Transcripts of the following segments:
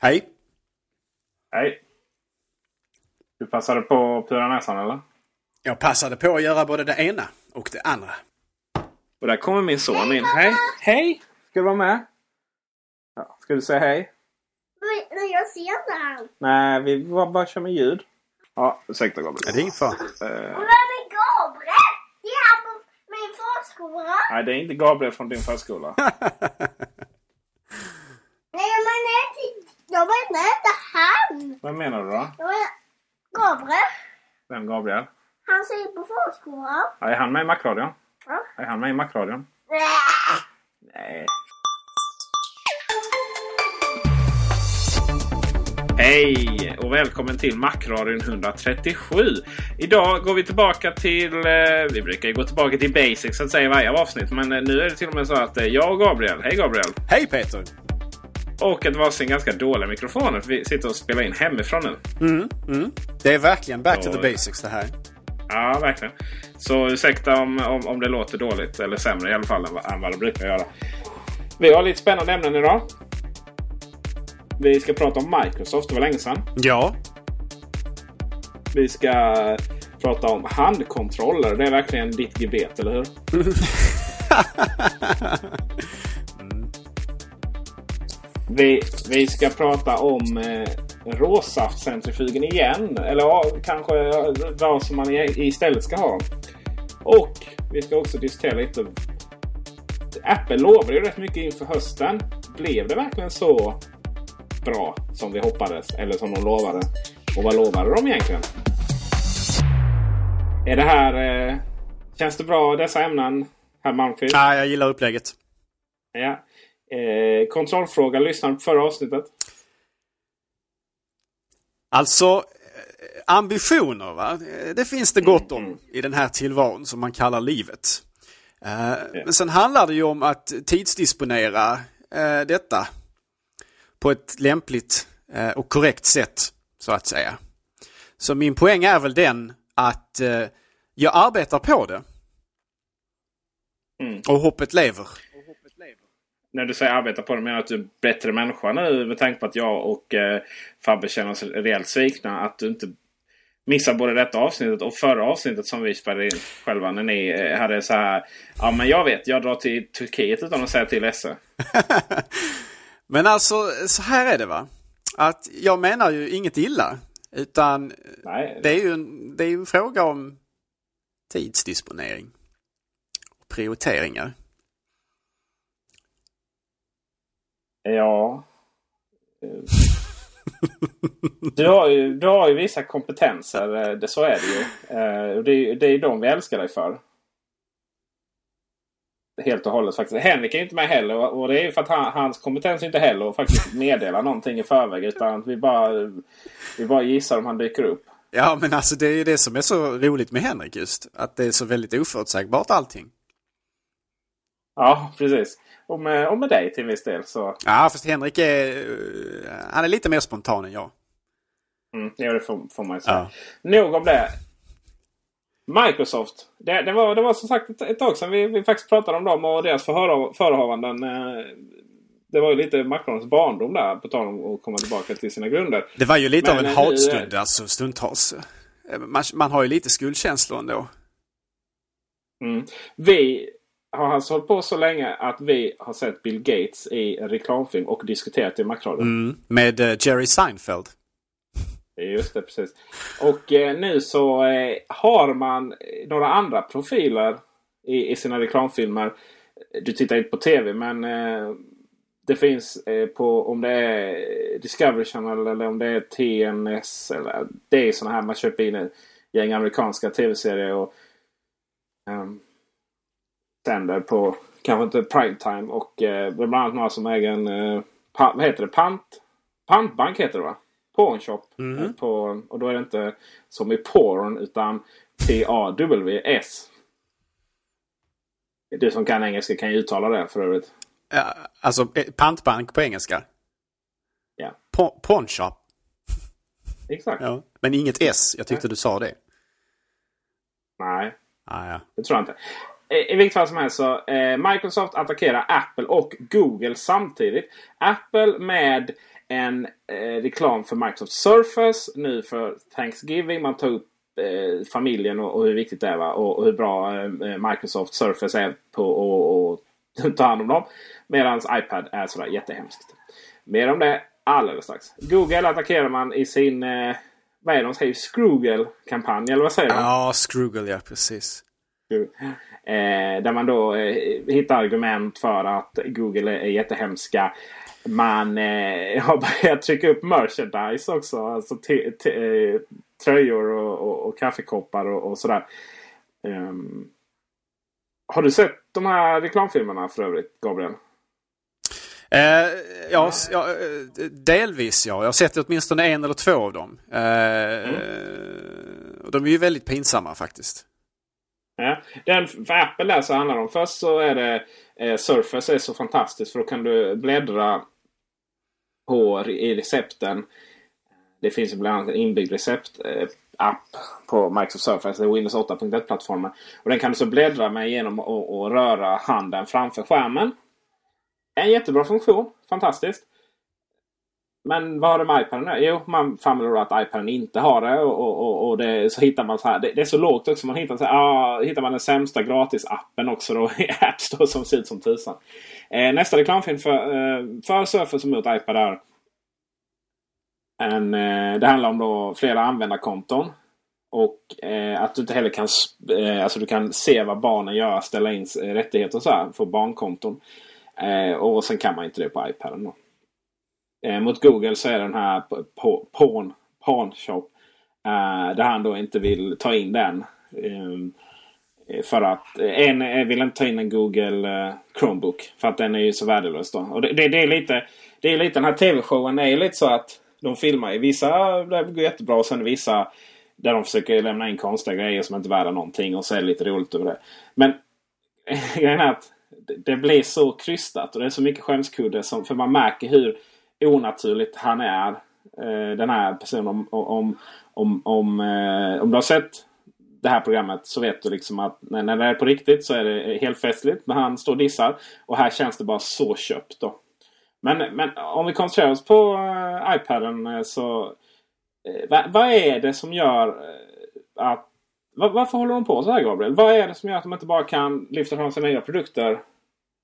Hej. Hej. Du passade på att pura näsan eller? Jag passade på att göra både det ena och det andra. Och där kommer min son in. Hej! Hej! Ska du vara med? Ja. Ska du säga hej? Men jag ser inte han. Nej, vi bara, bara kör med ljud. Ja, ursäkta Gabriel. Ja, det är ingen fara. Och vem är Gabriel? Det är han på min förskola. nej, det är inte Gabriel från din förskola. Nej, men det är inte, jag menar inte han. Vad menar du då? Jag menar Gabriel. Vem Gabriel? Han ser på förskolan. Ja, är han med i Macradion? Ja. Är han med i Macradion? Nej. Nej. Hej och välkommen till Macradion 137. Idag går vi tillbaka till... Eh, vi brukar ju gå tillbaka till basics så att säga i varje avsnitt. Men eh, nu är det till och med så att eh, jag och Gabriel, hej Gabriel! Hej Peter! Och ett varsin ganska dåliga mikrofoner för vi sitter och spelar in hemifrån nu. Mm, mm. Det är verkligen back to Så- the basics det här. Ja, verkligen. Så ursäkta om, om, om det låter dåligt eller sämre i alla fall än, än vad det brukar göra. Vi har lite spännande ämnen idag. Vi ska prata om Microsoft. Det var länge sedan. Ja. Vi ska prata om handkontroller. Det är verkligen ditt gebet, eller hur? Vi, vi ska prata om eh, råsaftcentrifugen igen. Eller ja, kanske eh, vad som man i- istället ska ha. Och vi ska också diskutera lite. Apple lovade ju rätt mycket inför hösten. Blev det verkligen så bra som vi hoppades? Eller som de lovade? Och vad lovade de egentligen? Är det här... Eh, känns det bra dessa ämnen, herr Malmqvist? ja, jag gillar upplägget. Ja. Eh, kontrollfråga. Lyssnade på förra avsnittet. Alltså, eh, ambitioner va? Det finns det gott om i den här tillvaron som man kallar livet. Eh, Men sen handlar det ju om att tidsdisponera eh, detta på ett lämpligt eh, och korrekt sätt, så att säga. Så min poäng är väl den att eh, jag arbetar på det. Mm. Och hoppet lever. När du säger arbeta på det menar du att du är en bättre människa nu med tanke på att jag och eh, Fabbe känner oss rejält svikna. Att du inte missar både detta avsnittet och förra avsnittet som vi spelade in själva. När ni eh, hade så här. Ja men jag vet, jag drar till Turkiet utan att säga till SE. Men alltså, så här är det va. Att jag menar ju inget illa. Utan Nej. det är ju en, det är en fråga om tidsdisponering. Och prioriteringar. Ja. Du har, ju, du har ju vissa kompetenser. eh, Det, så är det ju. Eh, och Det, är- det är de vi älskar dig för. Helt och hållet faktiskt. Henrik är inte med heller. Och det är för att han, hans kompetens är inte heller att faktiskt meddela någonting i förväg. Utan vi bara, vi bara gissar om han dyker upp. Ja men alltså det är ju det som är så roligt med Henrik just. Att det är så väldigt oförutsägbart allting. Ja, precis. Och med, och med dig till viss del. Så. Ja, fast Henrik är, uh, han är lite mer spontan än jag. Mm, ja, det får, får man ju säga. Ja. Nog om det. Microsoft. Det, det, var, det var som sagt ett, ett tag sedan vi, vi faktiskt pratade om dem och deras förehavanden. Eh, det var ju lite Macrons barndom där på tal om att komma tillbaka till sina grunder. Det var ju lite Men, av en hatstund alltså stundtals. Man, man har ju lite skuldkänslor ändå. Mm. Vi har alltså hållit på så länge att vi har sett Bill Gates i en reklamfilm och diskuterat i Macradion. Mm. Med uh, Jerry Seinfeld. Just det, precis. Och eh, nu så eh, har man några andra profiler i, i, sina reklamfilmer. Du tittar inte på tv men eh, det finns eh, på om det är Discovery Channel eller om det är TNS. Eller, det är sådana här man köper in ett gäng amerikanska tv-serier och um, sänder på kanske inte primetime. Och eh, bland annat några som äger en eh, vad heter det? Pant, pantbank heter det va? Pawnshop. Mm. På, och då är det inte som i porn utan P-A-W-S. Du som kan engelska kan ju uttala det för övrigt. Ja, alltså eh, pantbank på engelska? Ja. Pawnshop? Exakt. Ja. Men inget S. Jag tyckte ja. du sa det. Nej. Ah, ja. Det tror jag inte. I, vilket fall som helst så eh, Microsoft attackerar Apple och Google samtidigt. Apple med en eh, reklam för Microsoft Surface nu för Thanksgiving. Man tar upp eh, familjen och, och, hur viktigt det är va? Och, och hur bra eh, Microsoft Surface är på att ta hand om dem. Medan iPad är sådär jättehemskt. Mer om det alldeles strax. Google attackerar man i sin eh, vad är det de säger? Scroogle-kampanj eller vad säger de? Ja, Scroogle ja, precis. Eh, där man då eh, hittar argument för att Google är, jättehemska man eh, har börjat trycka upp merchandise också. Alltså eh, tröjor och, och, och kaffekoppar och, och sådär. Um, har du sett de här reklamfilmerna för övrigt, Gabriel? Eh, ja, ja, eh, delvis ja. Jag har sett åtminstone en eller två av dem. Eh, mm. De är ju väldigt pinsamma faktiskt. Den, för Apple där så handlar det om. Först så är det eh, Surface är så fantastiskt för då kan du bläddra på, i recepten. Det finns bland annat en inbyggd receptapp på Microsoft Surface, Windows 8.1-plattformen. Och Den kan du så bläddra med genom att röra handen framför skärmen. En jättebra funktion. Fantastiskt. Men vad har det med iPaden nu? Jo, man famlar då att iPaden inte har det. Och, och, och det, så hittar man så här. Det, det, är så lågt också. Man hittar, så här, ah, hittar man den sämsta gratisappen också då i App Store som ser ut som tusan. Eh, nästa reklamfilm för, eh, för Surface mot iPad är en, eh, det handlar om då flera användarkonton. Och eh, att du inte heller kan, eh, alltså du kan se vad barnen gör, ställa in eh, rättigheter och så här, få barnkonton. Eh, och sen kan man inte det på iPaden. Då. Eh, mot Google så är den här Pawn, Pawn Shop. Eh, där han då inte vill ta in den. Ehm, eh, för att eh, en eh, vill inte ta in en Google eh, Chromebook. För att den är ju så värdelös då. Och det, det, det är lite, det är lite den här tv-showen är ju lite så att de filmar i vissa där det går jättebra och sen vissa där de försöker lämna in konstiga grejer som inte är värda någonting och så är det lite roligt över det. Men grejen är att det blir så krystat och det är så mycket skämskudde. Som, för man märker hur onaturligt han är. Eh, den här personen. Om, om, om, om, eh, om du har sett det här programmet så vet du liksom att när, när det är på riktigt så är det helt festligt. Men han står och dissar. Och här känns det bara så köpt då. Men, men om vi koncentrerar oss på uh, iPaden uh, så... Uh, vad, va är det som gör att... Varför håller de på så här Gabriel? Vad är det som gör att de inte bara kan lyfta fram sina egna produkter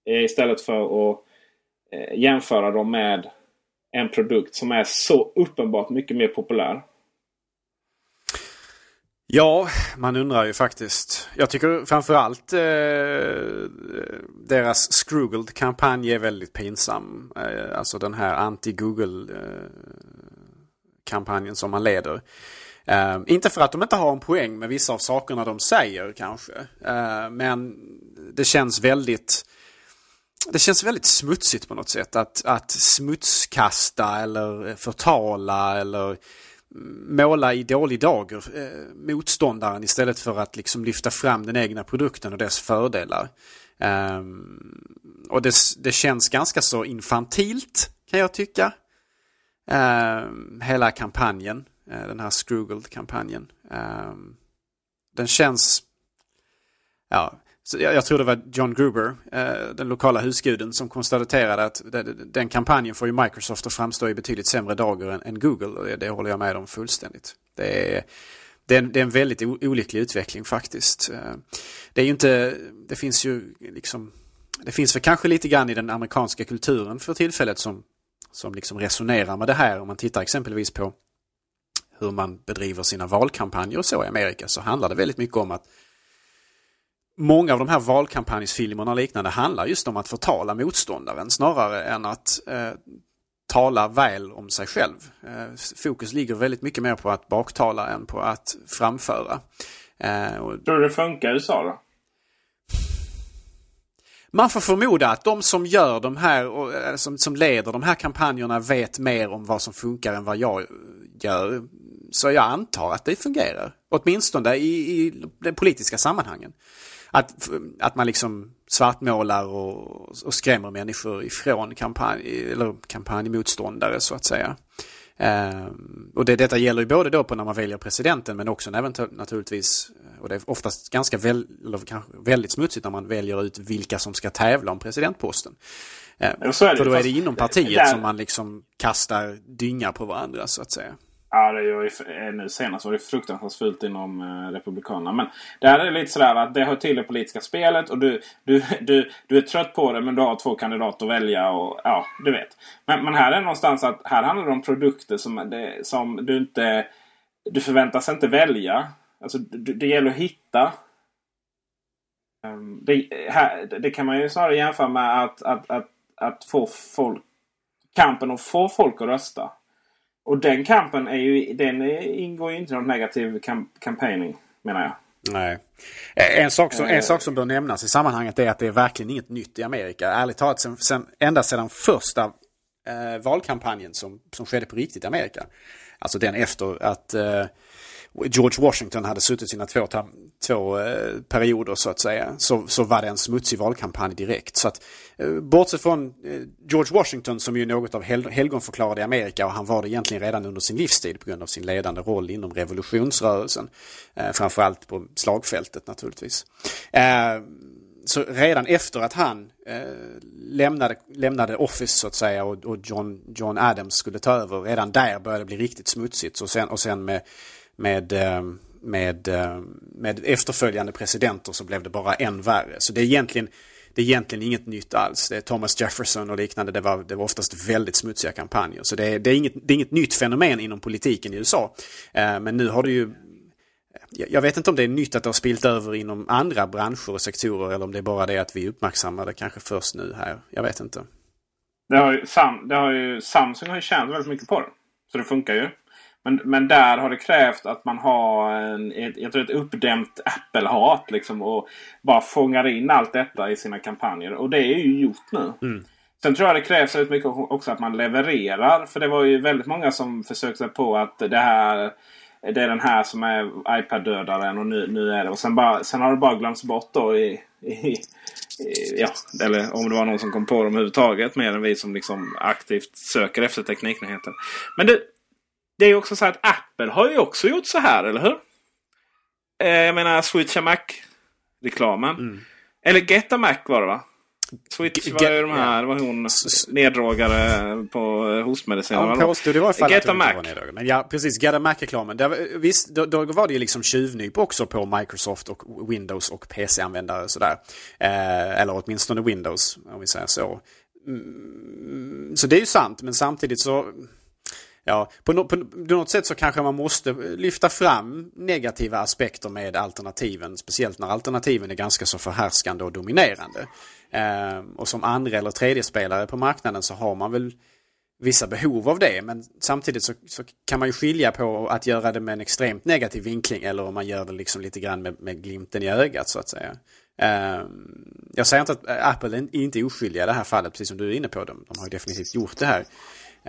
istället för att jämföra dem med en produkt som är så uppenbart mycket mer populär? Ja, man undrar ju faktiskt. Jag tycker framförallt eh, deras Scroogled-kampanj är väldigt pinsam. Eh, alltså den här anti-Google-kampanjen eh, som man leder. Eh, inte för att de inte har en poäng med vissa av sakerna de säger kanske. Eh, men det känns väldigt det känns väldigt smutsigt på något sätt. Att, att smutskasta eller förtala eller måla i dålig dager eh, motståndaren istället för att liksom lyfta fram den egna produkten och dess fördelar. Um, och det, det känns ganska så infantilt kan jag tycka. Uh, hela kampanjen, uh, den här Scroogled-kampanjen. Ehm, den känns, ja, jag, jag tror det var John Gruber, eh, den lokala husguden, som konstaterade att den kampanjen får ju Microsoft att framstå i betydligt sämre dagar än, än Google. Och det, det håller jag med om fullständigt. Det är, det är, en, det är en väldigt olycklig utveckling faktiskt. Eh, det är ju inte, det finns ju liksom, det finns väl kanske lite grann i den amerikanska kulturen för tillfället som som liksom resonerar med det här. Om man tittar exempelvis på hur man bedriver sina valkampanjer och så i Amerika så handlar det väldigt mycket om att Många av de här valkampanjsfilmerna och liknande handlar just om att förtala motståndaren snarare än att eh, tala väl om sig själv. Eh, fokus ligger väldigt mycket mer på att baktala än på att framföra. Eh, och... Tror du det funkar i USA då? Man får förmoda att de som gör de här, eh, som, som leder de här kampanjerna vet mer om vad som funkar än vad jag gör. Så jag antar att det fungerar. Åtminstone i, i de politiska sammanhangen. Att, att man liksom svartmålar och, och skrämmer människor ifrån kampanj, eller kampanjmotståndare så att säga. Uh, och det, detta gäller ju både då på när man väljer presidenten men också även naturligtvis och det är oftast ganska väl, väldigt smutsigt när man väljer ut vilka som ska tävla om presidentposten. Eh, för då är det inom partiet där... som man liksom kastar dynga på varandra så att säga. Ja, det är ju, eh, nu senast var det fruktansvärt fult inom eh, Republikanerna. Men här är lite sådär att det hör till det politiska spelet och du, du, du, du är trött på det men du har två kandidater att välja och ja, du vet. Men, men här är det någonstans att här handlar det om produkter som, det, som du inte... Du förväntas inte välja. Alltså det, det gäller att hitta. Ehm, det, här, det kan man ju snarare jämföra med att, att, att, att få folk... Kampen att få folk att rösta. Och den kampen är ju, den ingår ju inte i någon negativ kam campaigning menar jag. Nej. En sak, som, en sak som bör nämnas i sammanhanget är att det är verkligen inget nytt i Amerika. Ärligt talat, sen, sen, ända sedan första eh, valkampanjen som, som skedde på riktigt i Amerika. Alltså den efter att eh, George Washington hade suttit sina två, två eh, perioder så att säga, så, så var det en smutsig valkampanj direkt. Så att, eh, bortsett från eh, George Washington som ju något av hel, helgonförklarade i Amerika och han var det egentligen redan under sin livstid på grund av sin ledande roll inom revolutionsrörelsen. Eh, framförallt på slagfältet naturligtvis. Eh, så redan efter att han eh, lämnade, lämnade Office så att säga och, och John, John Adams skulle ta över, redan där började det bli riktigt smutsigt. Så sen, och sen med med, eh, med, eh, med efterföljande presidenter så blev det bara än värre. Så det är egentligen, det är egentligen inget nytt alls. Det är Thomas Jefferson och liknande, det var, det var oftast väldigt smutsiga kampanjer. Så det är, det är, inget, det är inget nytt fenomen inom politiken i USA. Eh, men nu har det ju jag vet inte om det är nytt att det har spilt över inom andra branscher och sektorer eller om det är bara det att vi uppmärksammar det kanske först nu här. Jag vet inte. Det har ju, Sam, det har ju, Samsung har ju tjänat väldigt mycket på det. Så det funkar ju. Men, men där har det krävt att man har en, ett, jag tror ett uppdämt Apple-hat. Liksom, och bara fångar in allt detta i sina kampanjer. Och det är ju gjort nu. Mm. Sen tror jag det krävs väldigt mycket också att man levererar. För det var ju väldigt många som försökte på att det här det är den här som är iPad-dödaren och nu, nu är det. Och sen, bara, sen har det bara glömts bort då i, i, Ja, eller om det var någon som kom på dem överhuvudtaget. Mer än vi som liksom aktivt söker efter tekniknyheter. Men det, det är också så att Apple har ju också gjort så här, eller hur? Eh, jag menar Switcha Mac-reklamen. Mm. Eller Get a Mac var det va? Switch var ju de här, det var hon neddragare på eh, hostmedicin. Ja, hon påstod i varje fall Get att Mac. var Men ja, precis. Get a Mac-reklamen. Visst, då, då, var det ju liksom tjuvnyp också på Microsoft och Windows och PC-användare sådär. Eh, eller åtminstone Windows, om vi säger så. Mm, så det är ju sant, men samtidigt så ja, på, no, på, något sätt så kanske man måste lyfta fram negativa aspekter med alternativen. Speciellt när alternativen är ganska så förhärskande och dominerande. Eh, och som andra eller tredje spelare på marknaden så har man väl vissa behov av det. Men samtidigt så, så, kan man ju skilja på att göra det med en extremt negativ vinkling eller om man gör det liksom lite grann med, med glimten i ögat så att säga. Uh, jag säger inte att Apple är inte är oskyldiga i det här fallet, precis som du är inne på. De, de har definitivt gjort det här.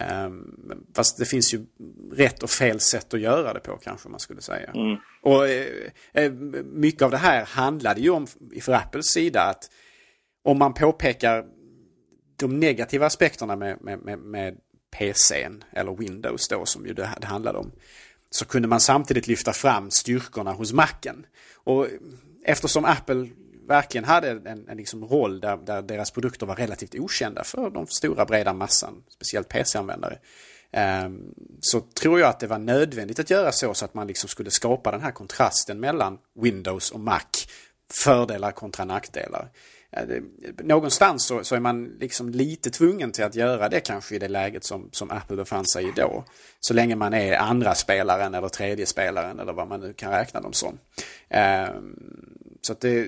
Um, fast det finns ju rätt och fel sätt att göra det på kanske man skulle säga. Mm. Och eh, eh, mycket av det här handlade ju om, för Apples sida, att om man påpekar de negativa aspekterna med, med, med, med PCn, eller Windows då som ju det, det handlade om, så kunde man samtidigt lyfta fram styrkorna hos Macen. Och eftersom Apple verkligen hade en, en liksom roll där, där, deras produkter var relativt okända för de stora breda massan, speciellt PC-användare. Um, ehm, så tror jag att det var nödvändigt att göra så så att man liksom skulle skapa den här kontrasten mellan Windows och Mac. Fördelar kontra nackdelar. Uh, någonstans så, så, är man liksom lite tvungen till att göra det kanske i det läget som, som Apple befann sig i då. Så länge man är andra spelaren eller tredje spelaren eller vad man nu kan räkna dem som. Ehm, så att det,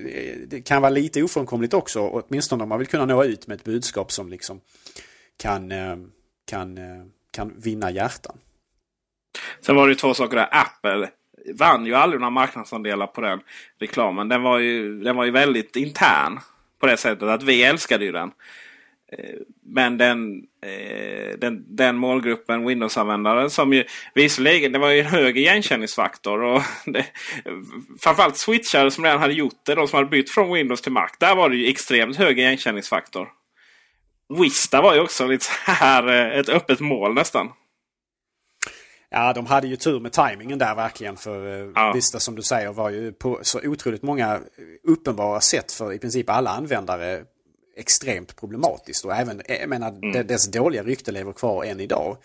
det, kan vara lite ofrånkomligt också, åtminstone om man vill kunna nå ut med ett budskap som liksom kan, eh, kan eh, kan vinna hjärtan. Sen var det ju två saker där. Apple vann ju aldrig några marknadsandelar på den reklamen. Den var ju, den var ju väldigt intern. På det sättet att vi älskade ju den. Eh, men den, eh, den, den målgruppen Windows-användare som ju visserligen det var ju en hög igenkänningsfaktor. Och det, framförallt switchare som redan hade gjort det. De som hade bytt från Windows till Mac. Där var det ju extremt hög igenkänningsfaktor. Wista var ju också lite så här eh, ett öppet mål nästan. Ja, de hade ju tur med tajmingen där verkligen. För eh, ja. Vista som du säger var ju på så otroligt många uppenbara sätt för i princip alla användare extremt problematiskt. Och även, eh, jag menar, mm. dess dåliga rykte lever kvar än idag.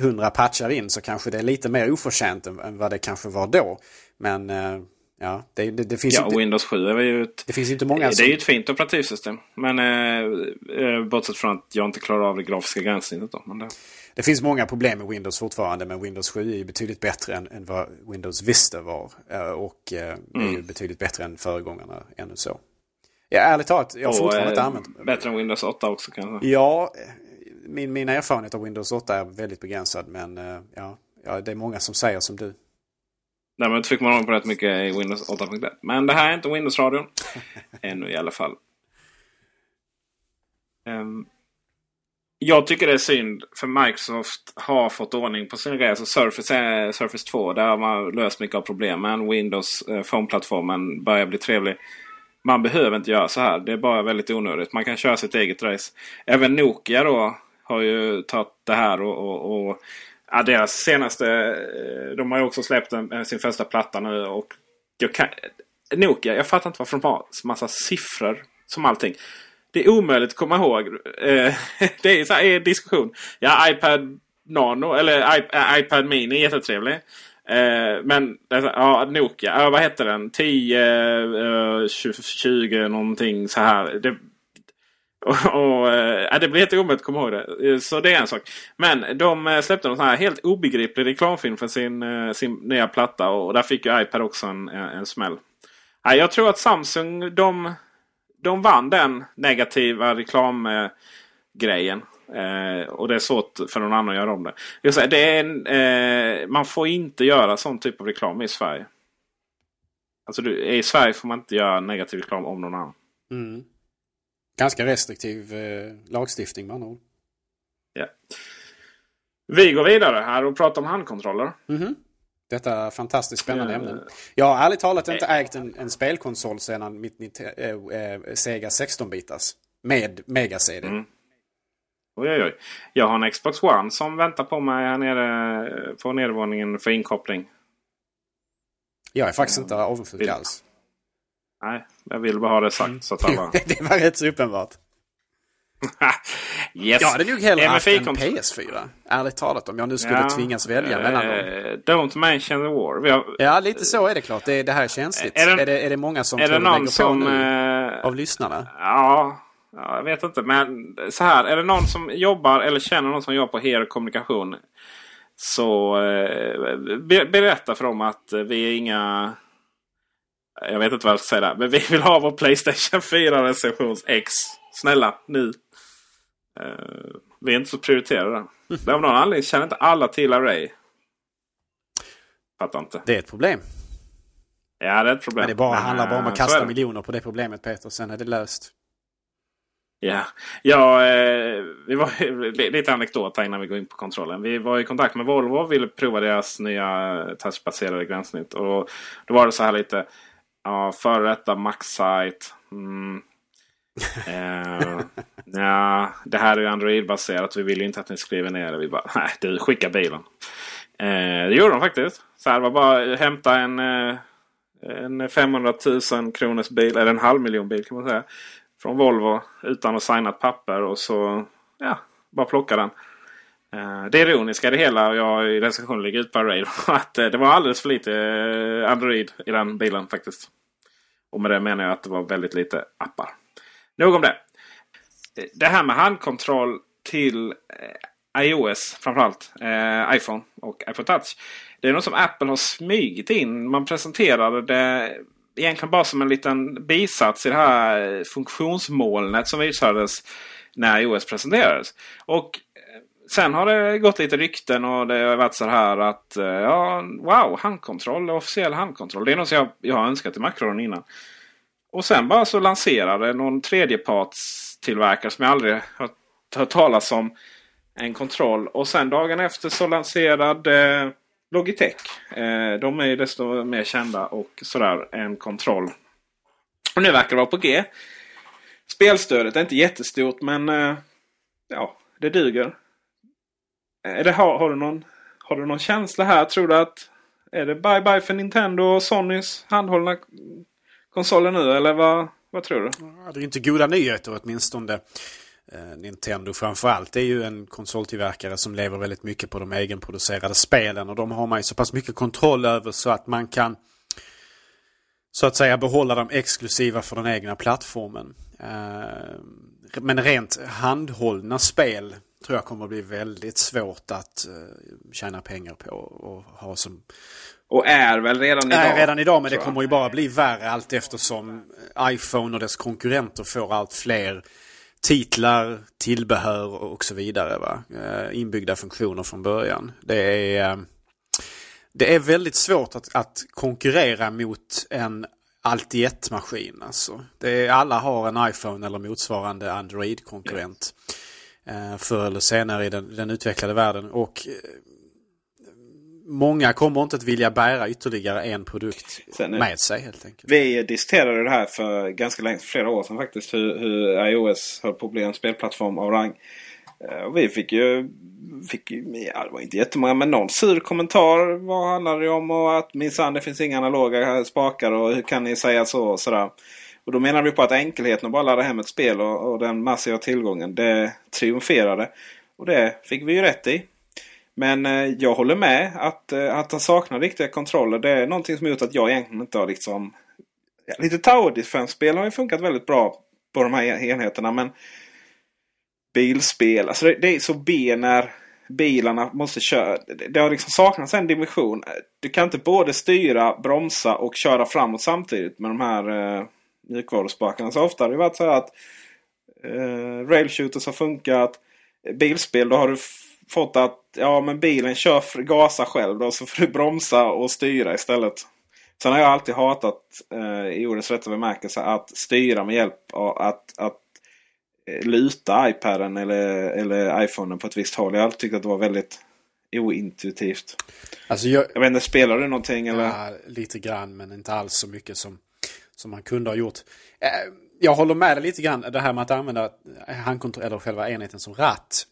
Hundra eh, patchar in så kanske det är lite mer oförtjänt än, än vad det kanske var då. Men eh, Ja, det, det, det finns ja, inte, Windows 7 är ju ett, det finns inte många det, som... det är ju ett fint operativsystem. Men eh, eh, bortsett från att jag inte klarar av det grafiska gränssnittet. Då, men det... det finns många problem med Windows fortfarande. Men Windows 7 är betydligt bättre än, än vad Windows Vista var. Eh, och eh, mm. är ju betydligt bättre än föregångarna ännu så. Ja, ärligt talat, jag har fortfarande inte använt... Bättre än Windows 8 också kanske? Ja, min, min erfarenhet av Windows 8 är väldigt begränsad. Men eh, ja, ja, det är många som säger som du. Därmed fick man ordning på rätt mycket i Windows 8.1. Men det här är inte Windows-radion. Ännu i alla fall. Um, jag tycker det är synd för Microsoft har fått ordning på sin grej. Surface, är Surface 2. Där har man löst mycket av problemen. Windows eh, Phone-plattformen börjar bli trevlig. Man behöver inte göra så här. Det är bara väldigt onödigt. Man kan köra sitt eget race. Även Nokia då har ju tagit det här och, och, och Ja, deras senaste... Eh, de har ju också släppt en, eh, sin första platta nu. Och jag kan, Nokia, jag fattar inte varför de har massa siffror som allting. Det är omöjligt att komma ihåg. Eh, det är så här, en diskussion. Ja, iPad Nano eller eh, iPad Mini är jättetrevlig. Eh, men alltså, ja, Nokia, vad heter den? 10, 20 eh, någonting så här. Det, och, och, eh, det blir helt omöjligt att komma ihåg det. Eh, så det är en sak. Men de släppte en sån här helt obegriplig reklamfilm för sin, eh, sin nya platta. Och där fick ju iPad också en, en smäll. Nej, jag tror att Samsung de, de vann den negativa reklamgrejen. Eh, och det är svårt för någon annan att göra om det. Jag säger, det en, eh, man får inte göra sån typ av reklam i Sverige. Alltså du, i Sverige får man inte göra negativ reklam om någon annan. Mm. Ganska restriktiv eh, lagstiftning andra ord. Ja. Vi går vidare här och pratar om handkontroller. Mm -hmm. Detta fantastiskt spännande ämne. Jag har ärligt talat inte ägt en, en spelkonsol sedan mitt, äh, Sega 16-bitars. Med Mega-CD. Mm. Oj, oj, oj. Jag har en Xbox One som väntar på mig här nere på nedervåningen för inkoppling. Jag är faktiskt inte avundsjuk alls. Nej, jag vill bara ha det sagt så att alla... det var rätt så uppenbart. yes. Jag hade nog hellre haft en PS4. Ärligt talat om jag nu skulle ja, tvingas välja uh, mellan dem. Don't mention the war. Har, ja, lite så är det klart. Det, det här är känsligt. Är det, är det, är det många som är det någon som, på nu, uh, av lyssnarna? Ja, ja, jag vet inte. Men så här, är det någon som jobbar eller känner någon som jobbar på Hero Kommunikation. Så uh, berätta för dem att vi är inga jag vet inte vad jag ska säga där. Men vi vill ha vår Playstation 4 recensions X. Snälla, nu. Uh, vi är inte så prioriterade. Mm. Av någon anledning känner inte alla till Array. Fattar inte. Det är ett problem. Ja, det är ett problem. Men det bara, Men, handlar bara om att kasta miljoner på det problemet Peter. Sen är det löst. Ja, ja eh, vi var lite anekdot innan vi går in på kontrollen. Vi var i kontakt med Volvo och ville prova deras nya touchbaserade gränssnitt. Och då var det så här lite ja, före detta Maxite. Mm. uh, ja, det här är ju Android-baserat. Vi vill ju inte att ni skriver ner det. Vi bara, nej du skickar bilen. Uh, det gjorde de faktiskt. Så här, var bara hämta en, uh, en 500 000 kronors bil, eller en halv miljon bil kan man säga. Från Volvo utan att signa ett papper och så ja, bara plocka den. Eh, det ironiska i det hela, jag i recensionen ligger ut på Array, att eh, det var alldeles för lite eh, Android i den bilen faktiskt. Och med det menar jag att det var väldigt lite appar. Nog om det. Det här med handkontroll till iOS framförallt. Eh, iPhone och iPhone Touch. Det är något som Apple har smygit in. Man presenterade det egentligen bara som en liten bisats i det här funktionsmolnet som visades när iOS presenterades. Och eh, Sen har det gått lite rykten och det har varit så här att eh, ja, wow, handkontroll, officiell handkontroll. Det är något som jag, jag har önskat i Macron innan. Och sen bara så lanserade någon tredjepartstillverkare som jag aldrig har hört talas om en kontroll. Och sen dagen efter så lanserade eh, Logitech. Eh, de är ju desto mer kända och sådär än kontroll. Och nu verkar det vara på G. Spelstödet är inte jättestort men eh, ja, det duger. Eh, är det, har, har, du någon, har du någon känsla här? Tror du att är det bye bye för Nintendo och Sonys handhållna konsoler nu eller vad, vad tror du? det är inte goda nyheter åtminstone. Eh, Nintendo framförallt är ju en konsoltillverkare som lever väldigt mycket på de egenproducerade spelen. Och de har man ju så pass mycket kontroll över så att man kan så att säga behålla dem exklusiva för den egna plattformen. Eh, men rent handhållna spel tror jag kommer att bli väldigt svårt att eh, tjäna pengar på och ha som och är väl redan idag. Är redan idag men det kommer ju bara bli värre allt eftersom iPhone och dess konkurrenter får allt fler titlar, tillbehör och så vidare. Va? Eh, inbyggda funktioner från början. Det är, eh, det är väldigt svårt att, att konkurrera mot en allt i ett-maskin. Alltså. alla har en iPhone eller motsvarande Android-konkurrent. Eh, förr eller senare i den, den utvecklade världen. Och många kommer inte att vilja bära ytterligare en produkt Sen, med sig helt enkelt. Vi diskuterade det här för ganska länge, flera år sedan faktiskt. Hur, hur iOS höll på att bli en spelplattform av rang. Eh, och vi fick ju, fick, ja det var inte jättemånga, men någon sur kommentar. Vad handlar det om? Och att minsann det finns inga analoga spakar och hur kan ni säga så? Och sådär. Och då menar vi på att enkelheten att bara ladda hem ett spel och, och den massiva tillgången det triumferade. Och det fick vi ju rätt i. Men eh, jag håller med att, eh, att han saknar riktiga kontroller. Det är någonting som gjort att jag egentligen inte har liksom... Ja, lite Tower Defense-spel har ju funkat väldigt bra på de här enheterna. Men bilspel, alltså det, det är så B när bilarna måste köra. Det, det har liksom saknats en dimension. Du kan inte både styra, bromsa och köra framåt samtidigt med de här eh, mjukvaruspakarna. Så ofta har det varit så här att eh, rail shooters har funkat. Bilspel, då har du fått att ja, men bilen kör, gasar själv då, så får du bromsa och styra istället. Sen har jag alltid hatat eh, i ordets rätta bemärkelse att styra med hjälp av att, att eh, luta iPaden eller, eller iPhonen på ett visst håll. Jag har alltid tyckt att det var väldigt ointuitivt. Alltså jag, jag vet inte, spelar du någonting? Eller? Ja, lite grann men inte alls så mycket som, som man kunde ha gjort. Jag håller med dig lite grann. Det här med att använda handkontroll, eller själva enheten som ratt.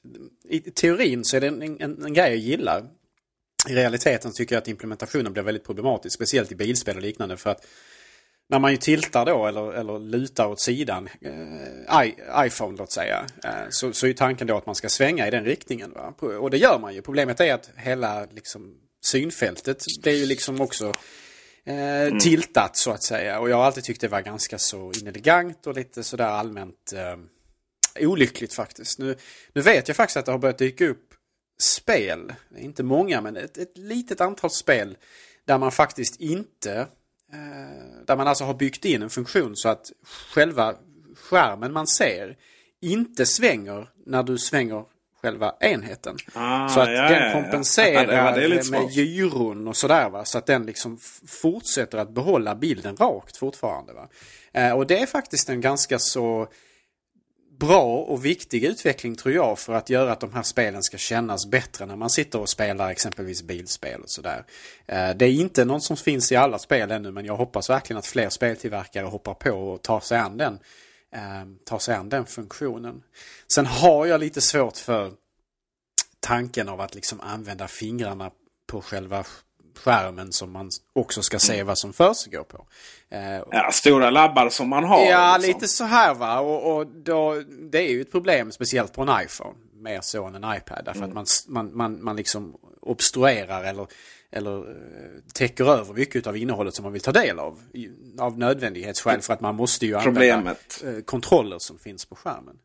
I teorin så är det en, en, en grej jag gillar. I realiteten tycker jag att implementationen blir väldigt problematisk. Speciellt i bilspel och liknande. För att när man ju tiltar då eller, eller lutar åt sidan, eh, iPhone låt säga, eh, så, så är tanken då att man ska svänga i den riktningen. Va? Och det gör man ju. Problemet är att hela liksom, synfältet det är ju liksom också eh, mm. tiltat så att säga. Och jag har alltid tyckt det var ganska så inelegant och lite sådär allmänt eh, olyckligt faktiskt. Nu, nu vet jag faktiskt att det har börjat dyka upp spel, inte många men ett, ett litet antal spel där man faktiskt inte eh, där man alltså har byggt in en funktion så att själva skärmen man ser inte svänger när du svänger själva enheten. Ah, så att ja, den ja, kompenserar ja, med gyron och sådär. Va? Så att den liksom fortsätter att behålla bilden rakt fortfarande. Va? Eh, och det är faktiskt en ganska så bra och viktig utveckling tror jag för att göra att de här spelen ska kännas bättre när man sitter och spelar exempelvis bilspel och sådär. Eh, det är inte något som finns i alla spel ännu men jag hoppas verkligen att fler speltillverkare hoppar på och tar sig an den eh, tar sig an den funktionen. Sen har jag lite svårt för tanken av att liksom använda fingrarna på själva skärmen som man också ska se mm. vad som försiggår på. Eh, ja, stora labbar som man har. Ja, liksom. lite så här va. Och, och då, det är ju ett problem speciellt på en iPhone. Mer så än en iPad. Därför mm. att man, man, man, man liksom obstruerar eller, eller eh, täcker över mycket av innehållet som man vill ta del av. Av nödvändighetsskäl för att man måste ju använda eh, kontroller som finns på skärmen.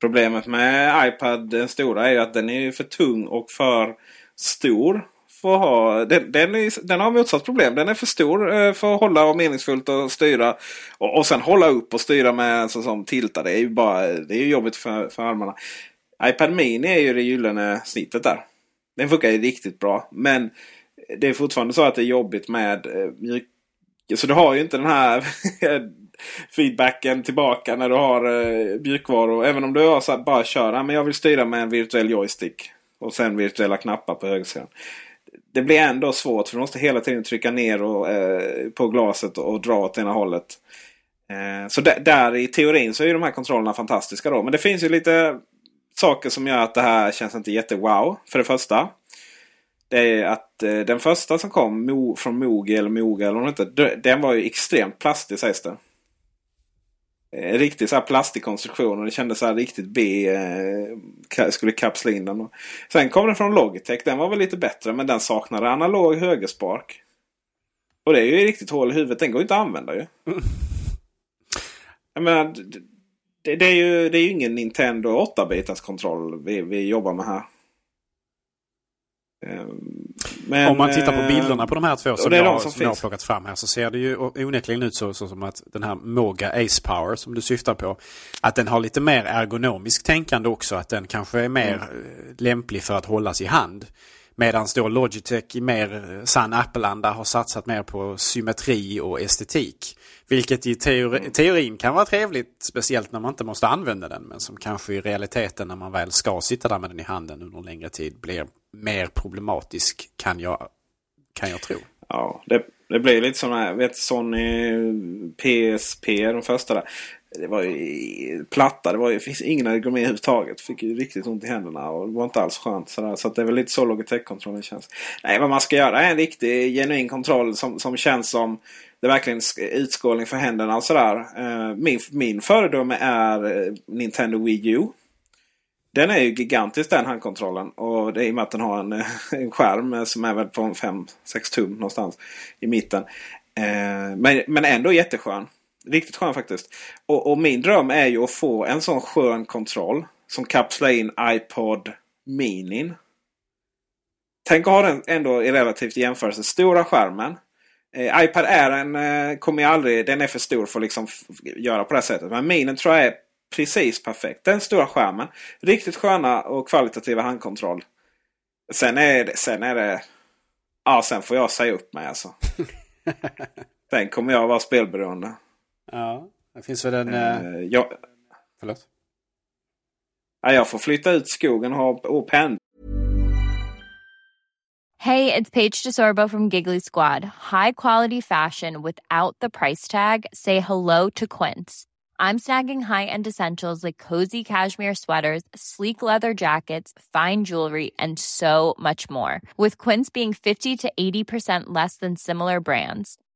Problemet med iPad den stora är att den är för tung och för stor för ha, den, den, är, den har motsatt problem. Den är för stor eh, för att hålla och meningsfullt och styra. Och, och sen hålla upp och styra med så som tiltar. Det är ju bara, det är jobbigt för, för armarna. iPad Mini är ju det gyllene snittet där. Den funkar ju riktigt bra. Men det är fortfarande så att det är jobbigt med eh, mjuk... Så du har ju inte den här feedbacken tillbaka när du har eh, mjukvaror. Även om du har så att bara köra. Men jag vill styra med en virtuell joystick. Och sen virtuella knappar på högersidan det blir ändå svårt för du måste hela tiden trycka ner och, eh, på glaset och, dra åt ena hållet. Eh, så där i teorin så är de här kontrollerna fantastiska då. Men det finns ju lite saker som gör att det här känns inte jätte-wow. För det första. Det är att eh, den första som kom Mo, från Mogi eller Moga eller något inte. Den var ju extremt plastig sägs det. En riktig så här plastig konstruktion och det kändes så här riktigt B. Eh, skulle kapsla in den. Sen kom den från Logitech. Den var väl lite bättre men den saknade analog högerspark. Och det är ju riktigt hål i huvudet. Den går ju inte att använda ju. Jag menar, det, det, är ju, det är ju ingen Nintendo 8-bitars kontroll vi, vi jobbar med här. Ehm, men, Om man tittar på eh, bilderna på de här två som, jag, som, som jag har plockat fram här så ser det ju onekligen ut så, så som att den här Moga Ace Power som du syftar på. Att den har lite mer ergonomiskt tänkande också. Att den kanske är mer mm. Eh, lämplig för att hållas i hand. Medan då Logitech i mer eh, sann Apple-anda har satsat mer på symmetri och estetik. Vilket i teori, teorin kan vara trevligt, speciellt när man inte måste använda den. Men som kanske i realiteten när man väl ska sitta där med den i handen under en längre tid blir mer problematisk kan jag, kan jag tro. Ja, det, det blir lite som här, vet Sony PSP, de första där. Det var ju platta, det, var ju, finns ingen ergonomi överhuvudtaget. Fick ju riktigt ont i händerna och det var inte alls skönt. Sådär. Så det är väl lite så Logitech-kontrollen känns. Nej, vad man ska göra är en riktig genuin kontroll som, som känns som det är verkligen utskålning för händerna och sådär. Eh, min, min föredöme är eh, Nintendo Wii U. Den är ju gigantisk den handkontrollen. Och det är i och med att den har en, eh, en skärm som är väl på 5-6 tum någonstans i mitten. Men, men ändå jätteskön. Riktigt skön faktiskt. Och, och, min dröm är ju att få en sån skön kontroll. Som kapslar in iPod Minin. Tänk att ha den ändå i relativt jämförelse stora skärmen. Eh, iPad är en, eh, kommer jag aldrig, den är för stor för att liksom göra på det sättet. Men minen tror jag är precis perfekt. Den stora skärmen. Riktigt sköna och kvalitativa handkontroll. Sen är det... Sen är det ja, sen får jag säga upp mig alltså. sen kommer jag vara spelberoende. Ja, det finns väl en... Uh, jag, förlåt? Ja, jag får flytta ut skogen och, och pendla. Hey, it's Paige DeSorbo from Giggly Squad. High quality fashion without the price tag. Say hello to Quince. I'm snagging high-end essentials like cozy cashmere sweaters, sleek leather jackets, fine jewelry, and so much more. With Quince being 50 to 80% less than similar brands.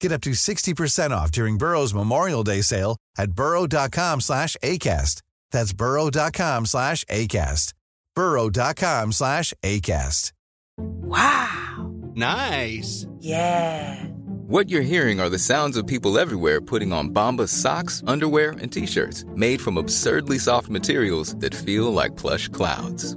Get up to 60% off during Burrow's Memorial Day sale at burrow.com slash ACAST. That's burrow.com slash ACAST. burrow.com slash ACAST. Wow. Nice. Yeah. What you're hearing are the sounds of people everywhere putting on Bombas socks, underwear, and t-shirts made from absurdly soft materials that feel like plush clouds.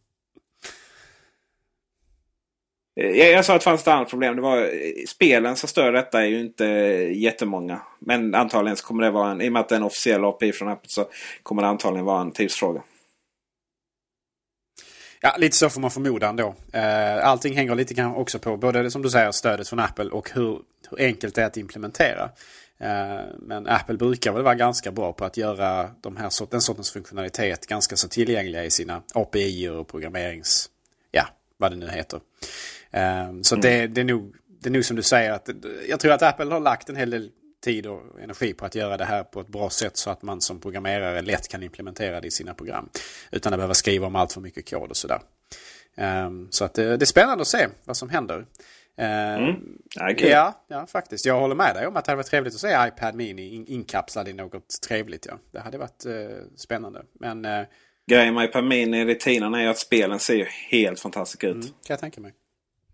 Eh, jag, jag sa att det fanns ett annat problem. Det var, eh, spelen som stör detta är ju inte eh, jättemånga. Men antagligen så kommer det vara en, i och med att det är en officiell API från Apple så kommer det antagligen vara en tidsfråga. Ja, lite så får man förmoda ändå. Allting hänger lite grann också på både som du säger stödet från Apple och hur, hur enkelt det är att implementera. Men Apple brukar väl vara ganska bra på att göra de här, den sortens funktionalitet ganska så tillgängliga i sina API och programmerings... Vad det nu heter. Så mm. det, det, är nog, det är nog som du säger att jag tror att Apple har lagt en hel del tid och energi på att göra det här på ett bra sätt så att man som programmerare lätt kan implementera det i sina program. Utan att behöva skriva om allt för mycket kod och sådär. Så att det, det är spännande att se vad som händer. Mm. Ja, ja, faktiskt. Jag håller med dig om att det hade varit trevligt att se iPad Mini inkapslad i något trevligt. Ja. Det hade varit eh, spännande. Men, eh, Grejen med iPad Mini rutinerna är att spelen ser ju helt fantastiska ut. Mm, kan jag tänka mig.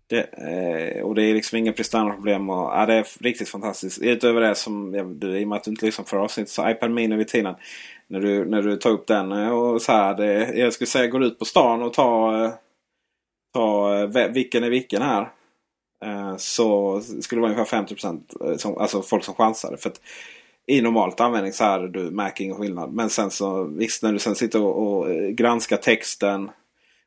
Det, eh, och det är liksom inga prestandaproblem. Och, ja, det är riktigt fantastiskt. Utöver det som ja, du, i och med att du inte lyssnar på avsnitt så iPad Mini rutinen. När du, när du tar upp den och så här. Det, jag skulle säga går ut på stan och ta, eh, ta eh, vilken är vilken här. Eh, så skulle det vara ungefär 50 som, alltså folk som chansade. För att i normalt användning så här, du märker ingen skillnad. Men sen så visst när du sen sitter och, och eh, granskar texten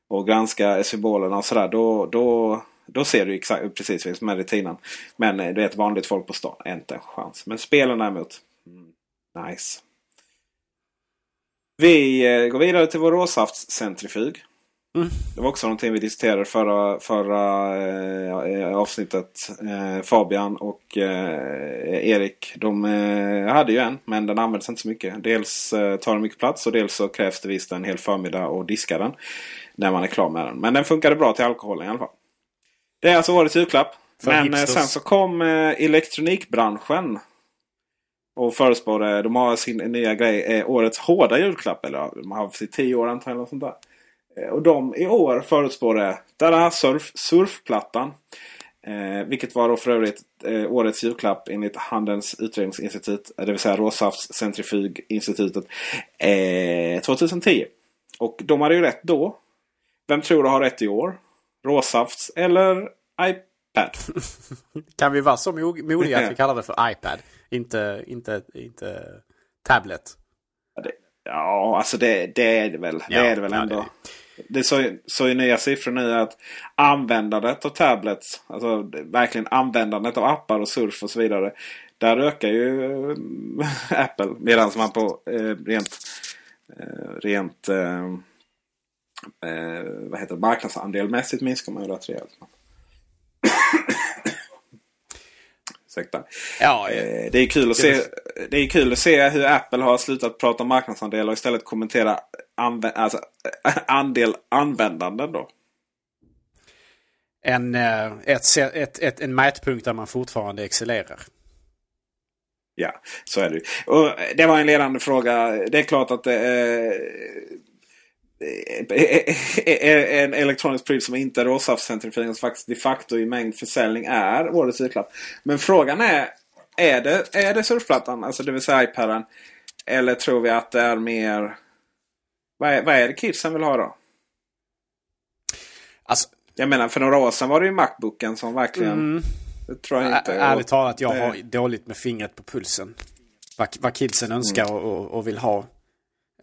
och granskar symbolerna och sådär. Då, då, då ser du exakt, precis som med rutinen. Men eh, du vet vanligt folk på stan, inte en chans. Men spelen däremot, mm, nice. Vi eh, går vidare till vår råsaftscentrifug. Mm. Det var också någonting vi diskuterade förra, förra eh, avsnittet. Eh, Fabian och eh, Erik de eh, hade ju en men den används inte så mycket. Dels eh, tar den mycket plats och dels så krävs det visst en hel förmiddag och diska den. När man är klar med den. Men den funkade bra till alkoholen i alla fall. Det är alltså årets julklapp. För men eh, hipsters. sen så kom elektronikbranschen. Och förespådde, de har sin nya grej, årets hårda julklapp. Eller de har haft i tio år antagligen. Sånt där. Eh, och de i år förutspådde Dada surf, Surfplattan. Eh, vilket var då för övrigt eh, årets julklapp enligt Handelns utredningsinstitut. Det vill säga Råsafts centrifuginstitutet. Eh, 2010. Och de hade ju rätt då. Vem tror du har rätt i år? Råsafts eller iPad? kan vi vara så modiga att vi kallar det för iPad? Inte, inte, inte tablet? Ja, alltså det, det är det väl. Ja, det är det väl ändå. Ja, det. Det så, så i nya siffror nu att användandet av tablets, alltså verkligen användandet av appar och surf och så vidare. Där ökar ju äh, Apple. Medan man på eh, rent, eh, rent eh, eh vad heter det, marknadsandelmässigt minskar man ju rätt rejält. Ursäkta. Ja, eh, det, är kul att se, det är kul att se hur Apple har slutat prata marknadsandel och istället kommentera anvä alltså, andel användanden. Då. En, eh, ett, ett, ett, en mätpunkt där man fortfarande excellerar. Ja, så är det. Och det var en ledande fråga. Det är klart att det är en elektronisk pryl som inte är råsaftcentrifugering som faktiskt de facto i mängd försäljning är årets julklapp. Men frågan är, är det, är det surfplattan, alltså det vill säga iPaden? Eller tror vi att det är mer... Vad är, vad är det kidsen vill ha då? Alltså, jag menar för några år sedan var det ju Macbooken som verkligen... Mm. Det tror jag inte. Ärligt talat, jag det... har dåligt med fingret på pulsen. Vad, vad kidsen önskar Mm. och, och, och vill ha.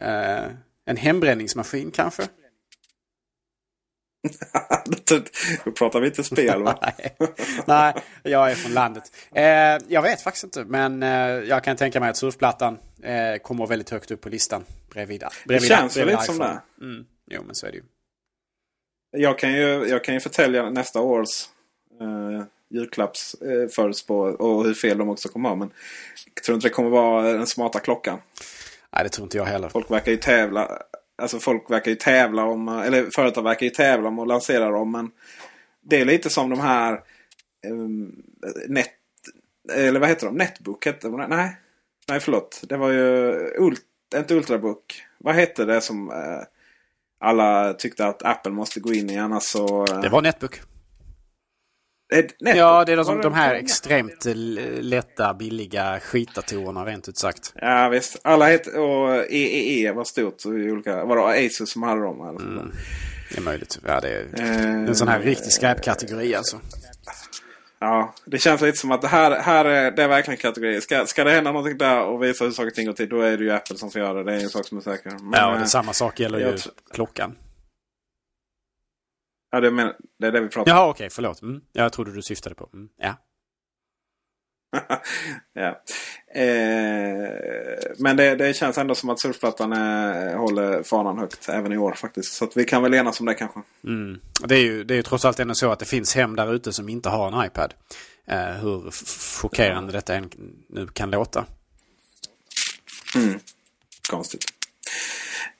Eh, en hembränningsmaskin kanske? Då pratar vi inte spel va? Nej. Nej, jag är från landet. Eh, jag vet faktiskt inte, men eh, jag kan tänka mig att surfplattan eh, kommer väldigt högt upp på listan. Bredvid, bredvid, det känns väl bredvid lite som det. Mm. Jo, men så är det ju. Jag kan ju, jag kan ju förtälja nästa års eh, julklappsförutspå och hur fel de också kommer ha. Men jag tror inte det kommer vara den smarta klockan. Nej, det tror inte jag heller. Folk verkar ju tävla. Alltså folk verkar ju tävla om, eller företag verkar ju tävla om att lansera dem. Men det är lite som de här um, net, eller vad heter de? Netbook hette de? Nej, nej förlåt. Det var ju ult, inte Ultrabook. Vad hette det som uh, alla tyckte att Apple måste gå in i annars så... Uh, Det var Netbook. Netbook. Ja, det är de, Var som, de här extremt eh, lätta, billiga skitdatorerna rent ut sagt. Ja visst. Alla hette, och EEE var stort. Så i olika, var det Asus som hade dem? Eller Mm. Det är möjligt. Ja, det är Eh, en sån här riktig skräpkategori alltså. Ja, det känns lite som att det här, här är, det är verkligen kategori. Ska, ska det hända någonting där och visa hur saker och ting går till. Då är det ju Apple som får göra det. Det är en sak som är säker. Men, ja, och det, eh, samma sak gäller ju klockan. Ja, det, men, det är det vi pratar om. Jaha, okej, förlåt. Mm. Jag trodde du syftade på. Mm. Ja. ja. Eh, men det, det känns ändå som att surfplattan eh, håller fanan högt även i år faktiskt. Så vi kan väl enas om det kanske. Mm. Det är ju det är ju trots allt ändå så att det finns hem där ute som inte har en iPad. Eh, hur chockerande detta än nu kan låta. Mm. Konstigt.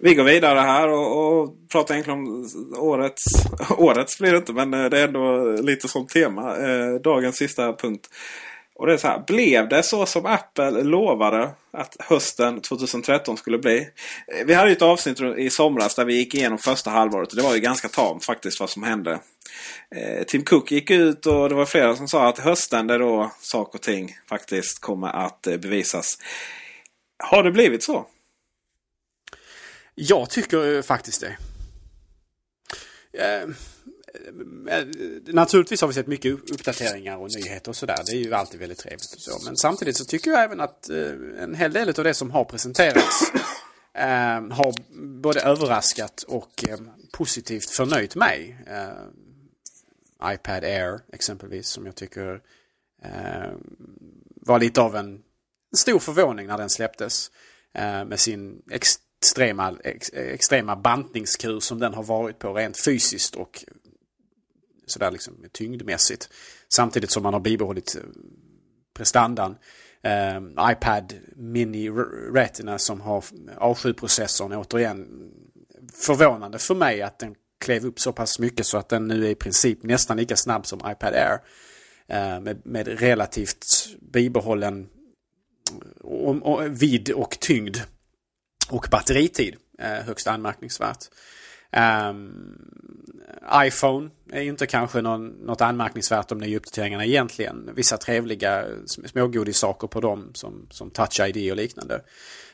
Vi går vidare här och, och pratar egentligen om årets... Årets blir det inte men eh, det är ändå lite som tema. Eh, dagens sista punkt. Och det är så här. Blev det så som Apple lovade att hösten 2013 skulle bli? Eh, vi hade ju ett avsnitt i somras där vi gick igenom första halvåret. och Det var ju ganska tamt faktiskt vad som hände. Eh, Tim Cook gick ut och det var flera som sa att hösten det är då saker och ting faktiskt kommer att eh, bevisas. Har det blivit så? Jag tycker eh, faktiskt det. Eh, eh, eh, Naturligtvis har vi sett mycket uppdateringar och nyheter och sådär. Det är ju alltid väldigt trevligt och så. Men samtidigt så tycker jag även att en hel del av det som har presenterats har både överraskat och positivt förnöjt mig. iPad Air exempelvis som jag tycker var lite av en stor förvåning när den släpptes. Med sin extrema, ex, extrema bantningskur som den har varit på rent fysiskt och sådär liksom tyngdmässigt. Samtidigt som man har bibehållit eh, prestandan. Eh, iPad Mini Retina som har A7-processorn återigen förvånande för mig att den klev upp så pass mycket så att den nu är i princip nästan lika snabb som iPad Air. Eh, med, med relativt bibehållen och, och, vidd och tyngd och batteritid. Eh, högst anmärkningsvärt. Um, iPhone är ju inte kanske någon, något anmärkningsvärt om de nya uppdateringarna egentligen. Vissa trevliga smågodissaker på dem som, som Touch ID och liknande.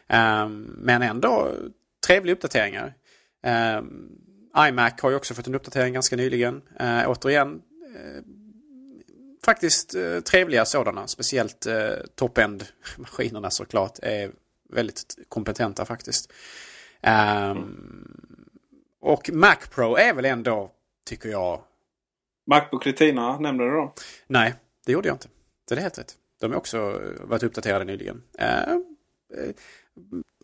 Um, men ändå trevliga uppdateringar. Um, iMac har ju också fått en uppdatering ganska nyligen. Uh, återigen uh, faktiskt uh, trevliga sådana. Speciellt uh, top-end-maskinerna såklart är väldigt kompetenta faktiskt. Um, och Mac Pro är väl ändå, tycker jag... Macbook Retina, nämnde du dem? Nej, det gjorde jag inte. Det är helt rätt. De har också eh, varit uppdaterade nyligen. Eh,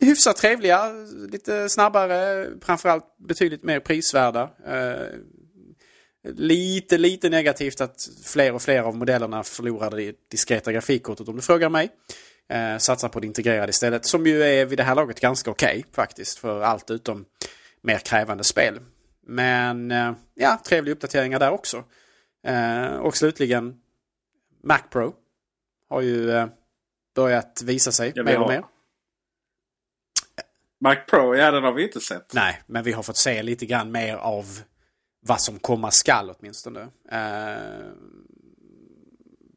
hyfsat trevliga, lite snabbare, framförallt betydligt mer prisvärda. Eh, lite, lite negativt att fler och fler av modellerna förlorade det diskreta grafikkortet om du frågar mig. Eh, satsar på det integrerade istället, som ju är vid det här laget ganska okej okay, faktiskt för allt utom mer krävande spel. Men eh, ja, trevliga uppdateringar där också. Eh, och slutligen Mac Pro har ju eh, börjat visa sig Ja, mer och mer. Mac Pro, ja den har vi inte sett. Nej, men vi har fått se lite grann mer av vad som komma skall åtminstone. Eh,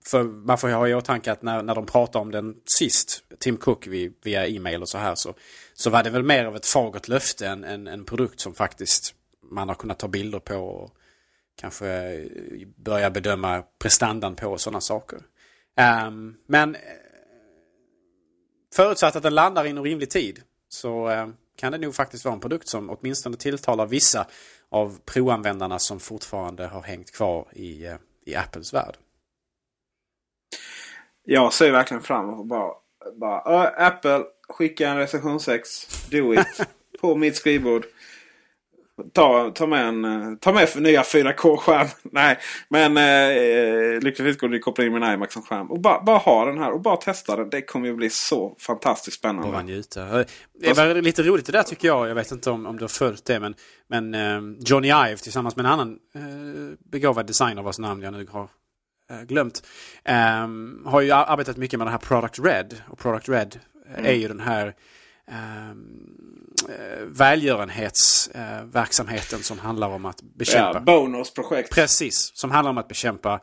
för man får ha i åtanke att när, när de pratade om den sist, Tim Cook via e-mail och så här, så, så var det väl mer av ett fagert löfte än en, en produkt som faktiskt man har kunnat ta bilder på och kanske eh, börja bedöma prestandan på och sådana saker. Um, men eh, förutsatt att den landar inom rimlig tid så uh, kan det nog faktiskt vara en produkt som åtminstone tilltalar vissa av proanvändarna som fortfarande har hängt kvar i, uh, i Apples värld. Jag ser verkligen fram emot bara, bara Apple skicka en recensionsex. Do it. på mitt skrivbord. Ta, ta med en ta med nya 4K-skärm. Nej, men eh, lyckligtvis går det att koppla in min iMac som skärm. Och bara, bara ha den här och bara testa den. Det kommer ju bli så fantastiskt spännande. Bara njuta. Det var lite roligt det där tycker jag. Jag vet inte om, om du har följt det. Men, men eh, Johnny Ive tillsammans med en annan eh, begåvad designer vars namn jag nu har eh, glömt. Um, har ju arbetat mycket med den här Product Red. Och Product Red mm. är ju den här um, välgörenhetsverksamheten som handlar om att bekämpa... Ja, bonusprojekt. Precis, som handlar om att bekämpa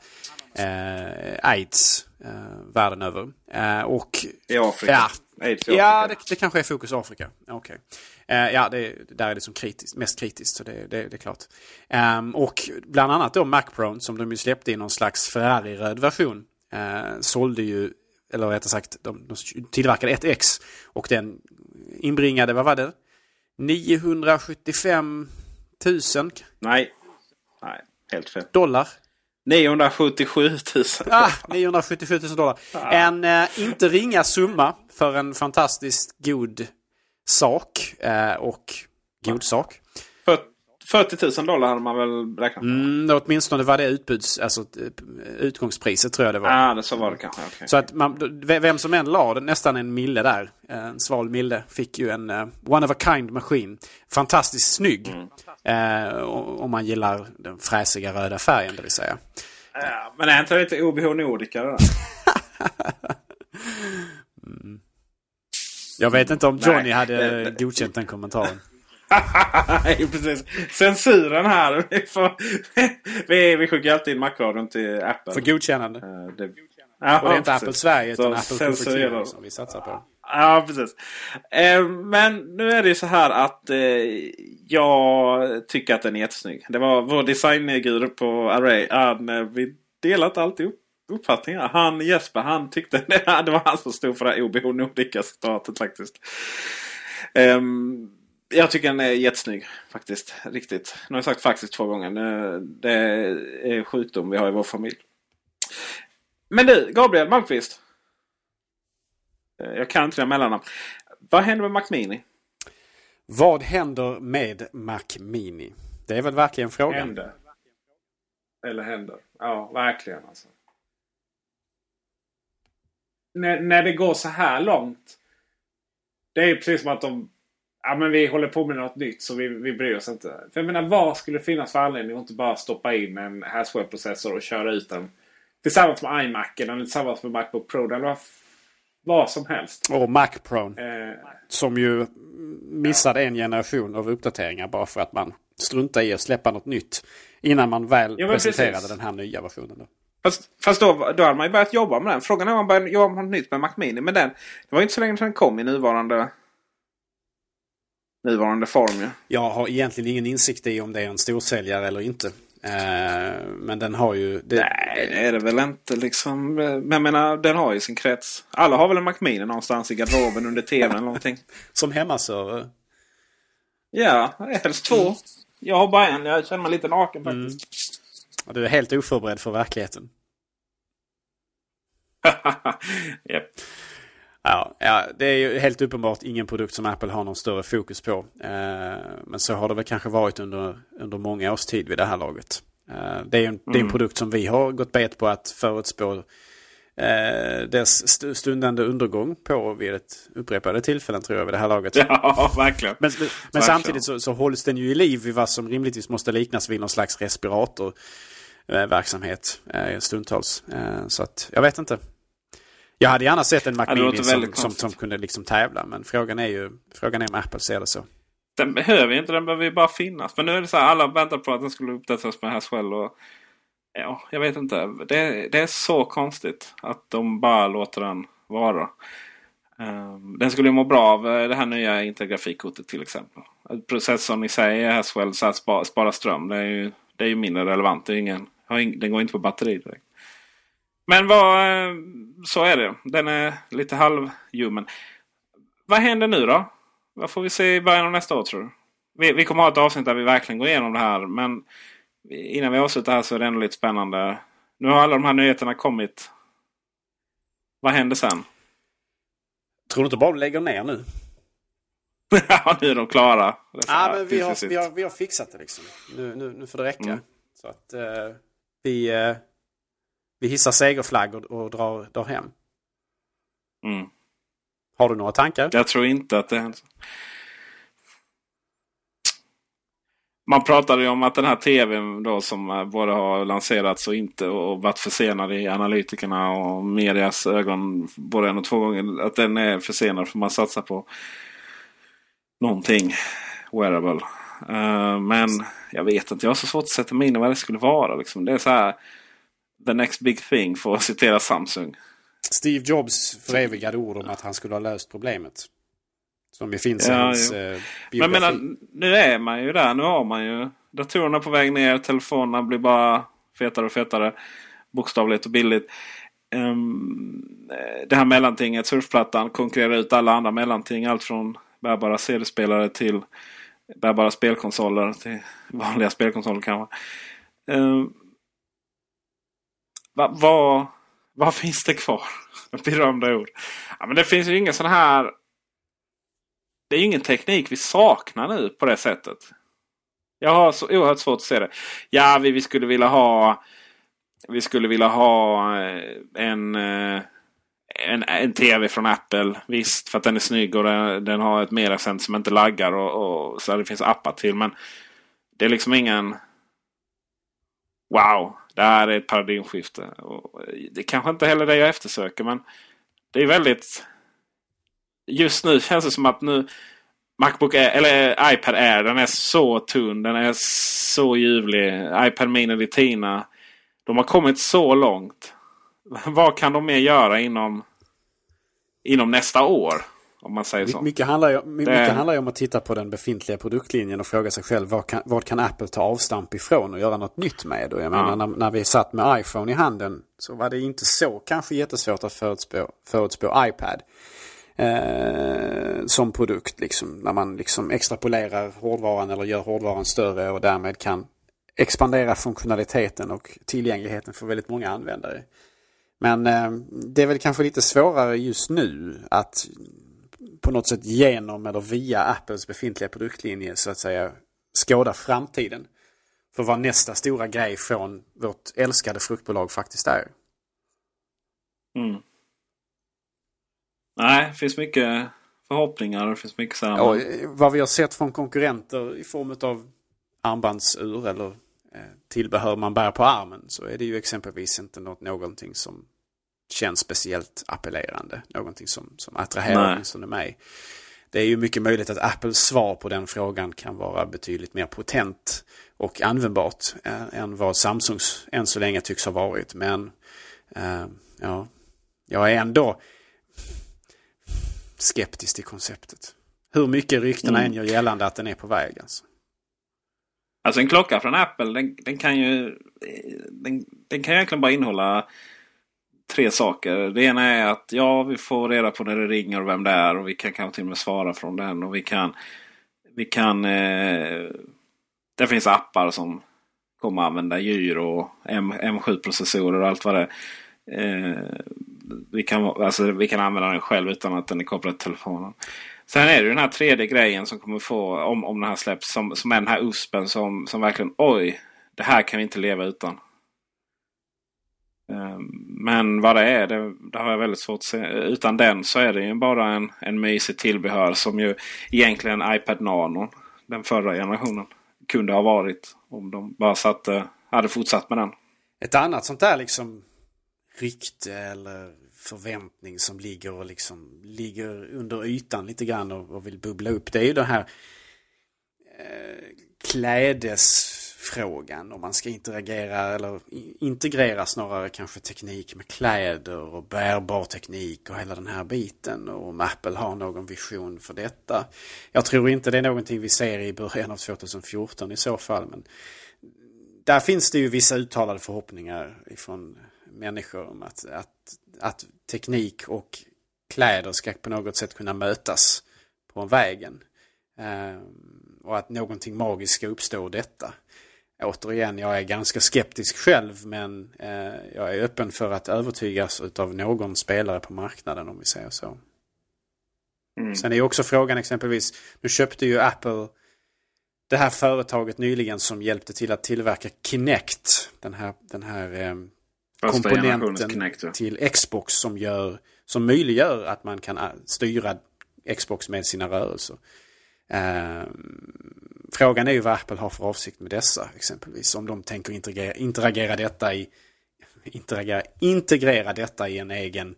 eh, aids eh, världen över. Eh, och, I Afrika? Ja, AIDS i Afrika. ja det, det kanske är fokus Afrika. Okay. Eh, ja, det, där är det som kritiskt, mest kritiskt, så det, det, det är klart. Um, och bland annat då Macprone som de ju släppte i någon slags Ferrari-röd version. Uh, sålde ju, eller rättare sagt, de, de tillverkade ett X och den inbringade, vad var det? 975 000? Nej, nej helt fel. Dollar? 977 000. Ah, 977 000 dollar. Ah. En eh, inte ringa summa för en fantastiskt god sak. Eh, och god sak. 40 000 dollar hade man väl räknat med? Mm, åtminstone var det utbuds, alltså, utgångspriset tror jag det var. Ja, ah, så var det kanske. Okay. Så att man, vem som än la nästan en mille där, en sval mille, fick ju en uh, one of a kind maskin. Fantastiskt snygg. Mm. Uh, om man gillar den fräsiga röda färgen, det vill säga. Ja, men är inte lite OBH Nordica det där? mm. Jag vet inte om Johnny Nej, hade godkänt den kommentaren. Nej, precis. Censuren här. Vi, får, vi, vi skickar alltid in Macradion till Apple. För godkännande. Uh, det, ja, och det är inte precis. Apple Sverige utan Så Apple Cupertino som vi satsar på. Ja, precis. Eh, men nu är det ju så här att eh, jag tycker att den är jättesnygg. Det var vår designguru på Array. Han, eh, vi alltid upp uppfattningar. Han Jesper han tyckte det, det var han som stod för det här OBH Nordica-citatet faktiskt. Um, jag tycker den är jättesnygg faktiskt. Riktigt. Nu har jag sagt faktiskt två gånger. Det är sjukdom vi har i vår familj. Men du, Gabriel Malmqvist. Jag kan inte det mellannamn. Vad händer med Mac Mini? Vad händer med Mac Mini? Det är väl verkligen frågan. Händer. Eller händer. Ja, verkligen alltså. När, när det går så här långt. Det är precis som att de ja, men vi håller på med något nytt så vi, vi bryr oss inte. För jag menar vad skulle det finnas för anledning att inte bara stoppa in en Haswell-processor och köra ut den tillsammans med iMac eller tillsammans med Macbook Pro eller vad, vad som helst. Och Mac Pro. Eh, som ju missade ja. en generation av uppdateringar bara för att man struntade i att släppa något nytt. Innan man väl ja, presenterade precis. den här nya versionen. Då. Fast, fast då, då hade man ju börjat jobba med den. Frågan är om man började jobba med något nytt med Mac Mini. Men den, det var inte så länge sedan den kom i nuvarande nuvarande form. Ja. Jag har egentligen ingen insikt i om det är en storsäljare eller inte. Eh, men den har ju... Det... Nej, det är det väl inte liksom. Men jag menar, den har ju sin krets. Alla har väl en Mac Mini någonstans i garderoben under tvn eller någonting. Som hemmaserver? Ja, helst två. Jag har bara en. Jag känner mig lite naken faktiskt. Du är helt oförberedd för verkligheten. yep. Ja, ja, det är ju helt uppenbart ingen produkt som Apple har någon större fokus på. Eh, men så har det väl kanske varit under, under många års tid vid det här laget. Eh, det, är en, mm. det är en mm. produkt som vi har gått bet på att förutspå eh, dess stundande undergång på vid ett upprepade tillfällen tror jag vid det här laget. Ja, verkligen. Men, men verkligen. samtidigt så, så hålls den ju i liv vid vad som rimligtvis måste liknas vid någon slags respiratorverksamhet eh, stundtals. Eh, så att jag vet inte. Jag hade gärna sett en Mac Mini som, som, som, kunde liksom tävla. Men frågan är ju frågan är om Apple ser det så. Den behöver ju inte, den behöver ju bara finnas. Men nu är det så här, alla väntar på att den skulle uppdateras med Haswell. Och Ja, jag vet inte. Det, det är så konstigt att de bara låter den vara. Um, den skulle må bra av eh, det här nya intergrafikkortet till exempel. Processorn i sig är Haswell så att spara, spara ström. Det är ju, det är ju mindre relevant. Det är ingen, den går inte på batteri direkt. Men vad, eh, så är det. Den är lite halvhuman. Vad händer nu då? Vad får vi se i början av nästa år tror du? Vi, vi kommer ha ett avsnitt där vi verkligen går igenom det här. Men innan vi avslutar här så är det ändå lite spännande. Nu har alla de här nyheterna kommit. Vad händer sen? Tror du inte bara de lägger ner nu? ja, nu är de klara. Ja, men vi har, vi, har, vi har fixat det liksom. Nu, nu, nu får det räcka. Mm. Så att uh, vi, uh, vi hissar segerflaggor och drar, drar hem. Mm. Har du några tankar? Jag tror inte att det händer. Man pratade ju om att den här tvn då som eh, både har lanserats och inte och varit försenad i analytikerna och medias ögon både en och två gånger. Att den är försenad för man satsar på någonting wearable. Uh, men jag vet inte, jag har så svårt att sätta mig in i vad det skulle vara. Liksom. Det är så här the next big thing för att citera Samsung. Steve Jobs förevigade ord om att han skulle ha löst problemet. Som ju finns ja, i hans eh, Men menar, nu är man ju där. Nu har man ju datorerna på väg ner. Telefonerna blir bara fetare och fetare. Bokstavligt och billigt. Um, det här mellantinget, surfplattan, konkurrerar ut alla andra mellanting. Allt från bärbara CD-spelare till bärbara spelkonsoler. Till vanliga spelkonsoler kanske. Um, vad va, va finns det kvar? Berömda ord. Ja, men det finns ju inga sådana här det är ju ingen teknik vi saknar nu på det sättet. Jag har så oerhört svårt att se det. Ja, vi, vi skulle vilja ha Vi skulle vilja ha eh, en, eh, en, en TV från Apple. Visst, för att den är snygg och den, den har ett mediacenter som inte laggar och, och så det finns appar till. Men det är liksom ingen Wow, det här är ett paradigmskifte. Och eh, det kanske inte heller är det jag eftersöker men det är väldigt just nu känns det som att nu Macbook Air, eller iPad Air, den är så tunn. Den är så ljuvlig. iPad Mini Retina. De har kommit så långt. Vad kan de mer göra inom, inom nästa år? Om man säger så. Mycket handlar, ju, mycket det... handlar ju om att titta på den befintliga produktlinjen och fråga sig själv vad kan, vad kan Apple ta avstamp ifrån och göra något nytt med. Och jag menar, när, när vi satt med iPhone i handen så var det inte så kanske jättesvårt att förutspå, förutspå iPad eh, som produkt. Liksom, när man liksom extrapolerar hårdvaran eller gör hårdvaran större och därmed kan expandera funktionaliteten och tillgängligheten för väldigt många användare. Men eh, det är väl kanske lite svårare just nu att på något sätt genom eller via Apples befintliga produktlinje så att säga skåda framtiden. För vad nästa stora grej från vårt älskade fruktbolag faktiskt är. Mm. Nej, det finns mycket förhoppningar. Det finns mycket så här, ja, vad vi har sett från konkurrenter i form av armbandsur eller eh, tillbehör man bär på armen så är det ju exempelvis inte något, någonting som känns speciellt appellerande. Någonting som, som attraherar åtminstone mig. Det är ju mycket möjligt att Apples svar på den frågan kan vara betydligt mer potent och användbart äh, än vad Samsungs än så länge tycks ha varit. Men äh, ja, jag är ändå skeptisk till konceptet. Hur mycket ryktena mm. än gör gällande att den är på väg. Alltså. Alltså en klocka från Apple den, den kan ju den, den, kan egentligen bara innehålla tre saker. Det ena är att ja, vi får reda på när det ringer och vem det är och vi kan kanske till och med svara från den. Och vi kan, vi kan eh, Det finns appar som kommer att använda gyro och M, M7-processorer och allt vad det är. Eh, vi, kan, alltså, vi kan använda den själv utan att den är kopplad till telefonen. Sen är det den här tredje grejen som kommer få om, om den här släpps. Som, som är den här USPen som, som verkligen oj, det här kan vi inte leva utan. Ehm, men vad det är, det, det, har jag väldigt svårt att se. Utan den så är det ju bara en, en mysig tillbehör som ju egentligen iPad Nano, den förra generationen, kunde ha varit. Om de bara satte, hade fortsatt med den. Ett annat sånt där liksom rykte eller förväntning som ligger och liksom ligger under ytan lite grann och, och vill bubbla upp. Det är ju det här eh, klädesfrågan om man ska interagera eller integrera snarare kanske teknik med kläder och bärbar teknik och hela den här biten och om Apple har någon vision för detta. Jag tror inte det är någonting vi ser i början av 2014 i så fall men där finns det ju vissa uttalade förhoppningar ifrån människor om att, att, att teknik och kläder ska på något sätt kunna mötas på vägen. Eh, och att någonting magiskt ska uppstå ur detta. Återigen, jag är ganska skeptisk själv men eh, jag är öppen för att övertygas av någon spelare på marknaden om vi säger så. Mm. Sen är ju också frågan exempelvis, nu köpte ju Apple det här företaget nyligen som hjälpte till att tillverka Kinect. Den här, den här eh, komponenten till Xbox som, gör, som möjliggör att man kan eh, styra Xbox med sina rörelser. Eh, frågan är ju vad Apple har för avsikt med dessa exempelvis. Om de tänker integrera, interagera detta i integrera, integrera detta i en egen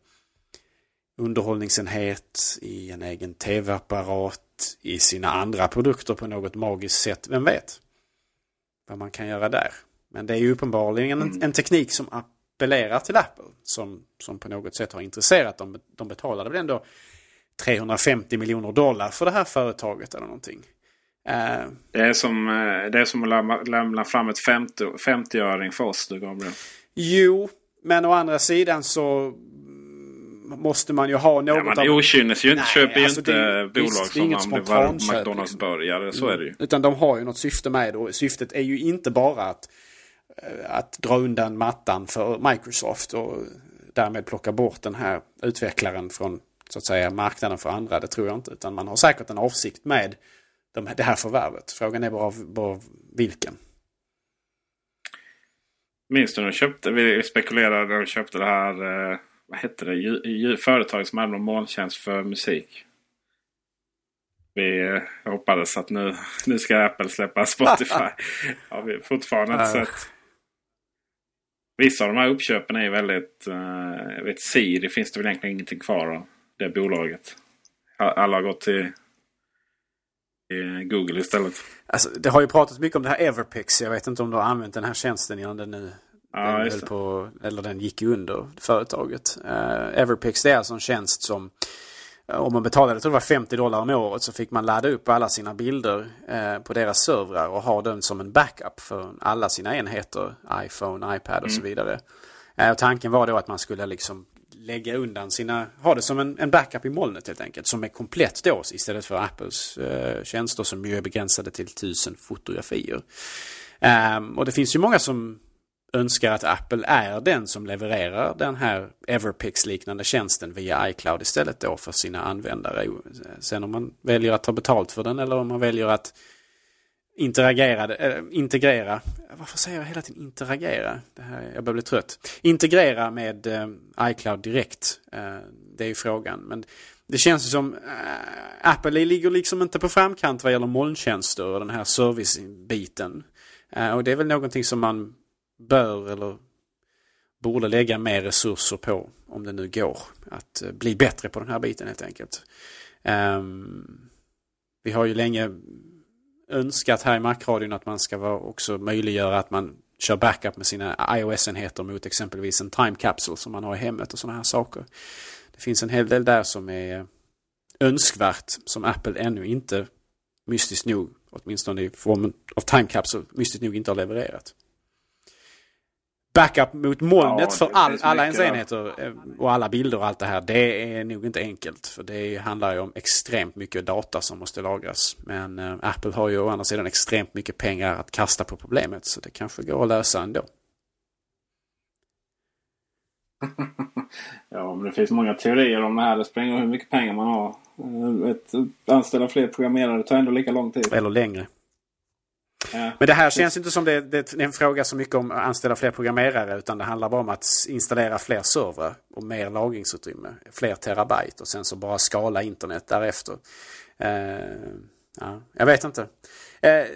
underhållningsenhet, i en egen tv-apparat, i sina andra produkter på något magiskt sätt. Vem vet? Vad man kan göra där. Men det är ju uppenbarligen en, en teknik som appellerar till Apple. Som, som på något sätt har intresserat dem. De betalade väl ändå 350 miljoner dollar för det här företaget eller någonting. Uh, det, är som, eh, det är som att lämna, lämna fram ett 50-öring för oss du Gabriel. Jo, men å andra sidan så måste man ju ha något ja, man av... okynnes ju inte. Köper ju alltså inte det, bolag som om det var McDonalds-burgare. Så är det ju. Mm. Utan de har ju något syfte med det. Och syftet är ju inte bara att, att dra undan mattan för Microsoft och därmed plocka bort den här utvecklaren från så att säga marknaden för andra. Det tror jag inte. Utan man har säkert en avsikt med det här förvärvet. Frågan är bara, bara vilken. Minns du när de köpte? Vi spekulerade när de köpte det här. Eh, vad hette det? Ju, företag som hade någon molntjänst för musik. Vi eh, hoppades att nu, nu ska Apple släppa Spotify. har vi fortfarande inte sett. Vissa av de här uppköpen är väldigt... Uh, jag vet Siri finns det väl egentligen ingenting kvar av. Det bolaget. Alla har gått till Google istället. Alltså, det har ju pratats mycket om det här Everpix. Jag vet inte om du har använt den här tjänsten innan den nu ja, den på, eller den gick under företaget. Uh, Everpix det är alltså en tjänst som eh, om man betalade tror det var 50 dollar om året så fick man ladda upp alla sina bilder eh, på deras servrar och ha den som en backup för alla sina enheter. iPhone, iPad och mm. så vidare. Eh, och tanken var då att man skulle liksom lägga undan sina, ha det som en, en backup i molnet helt enkelt. Som är komplett då istället för Apples eh, tjänster som ju är begränsade till tusen fotografier. Um, och det finns ju många som önskar att Apple är den som levererar den här Everpix-liknande tjänsten via iCloud istället då för sina användare. Sen om man väljer att ta betalt för den eller om man väljer att interagera, äh, integrera, varför säger jag hela tiden interagera? Det här, jag börjar bli trött. Integrera med äh, iCloud direkt. Äh, det är ju frågan. Men det känns som Apple ligger liksom inte på framkant vad gäller molntjänster och den här servicebiten. och det är väl någonting som man bör eller borde lägga mer resurser på om det nu går. Att eh, bli bättre på den här biten helt enkelt. Um, vi har ju länge önskat här i Macradion att man ska vara också möjliggöra att man kör backup med sina iOS-enheter mot exempelvis en time capsule som man har i hemmet och sådana här saker. Det finns en hel del där som är önskvärt som Apple ännu inte mystiskt nog, åtminstone i formen av time capsule, mystiskt nog inte har levererat backup mot molnet ja, för all, alla ens enheter eh, och alla bilder och allt det här. Det är nog inte enkelt. För det handlar ju om extremt mycket data som måste lagras. Men äh, Apple har ju å andra sidan extremt mycket pengar att kasta på problemet. Så det kanske går att lösa ändå. ja, men det finns många teorier om det här. Det spelar hur mycket pengar man har. Eh, ett, anställa fler programmerare tar ändå lika lång tid. Eller längre. Men det här känns inte som det, det är en fråga så mycket om att anställa fler programmerare utan det handlar bara om att installera fler servrar och mer lagringsutrymme. Fler terabyte och sen så bara skala internet därefter. Uh, ja, jag vet inte. Uh,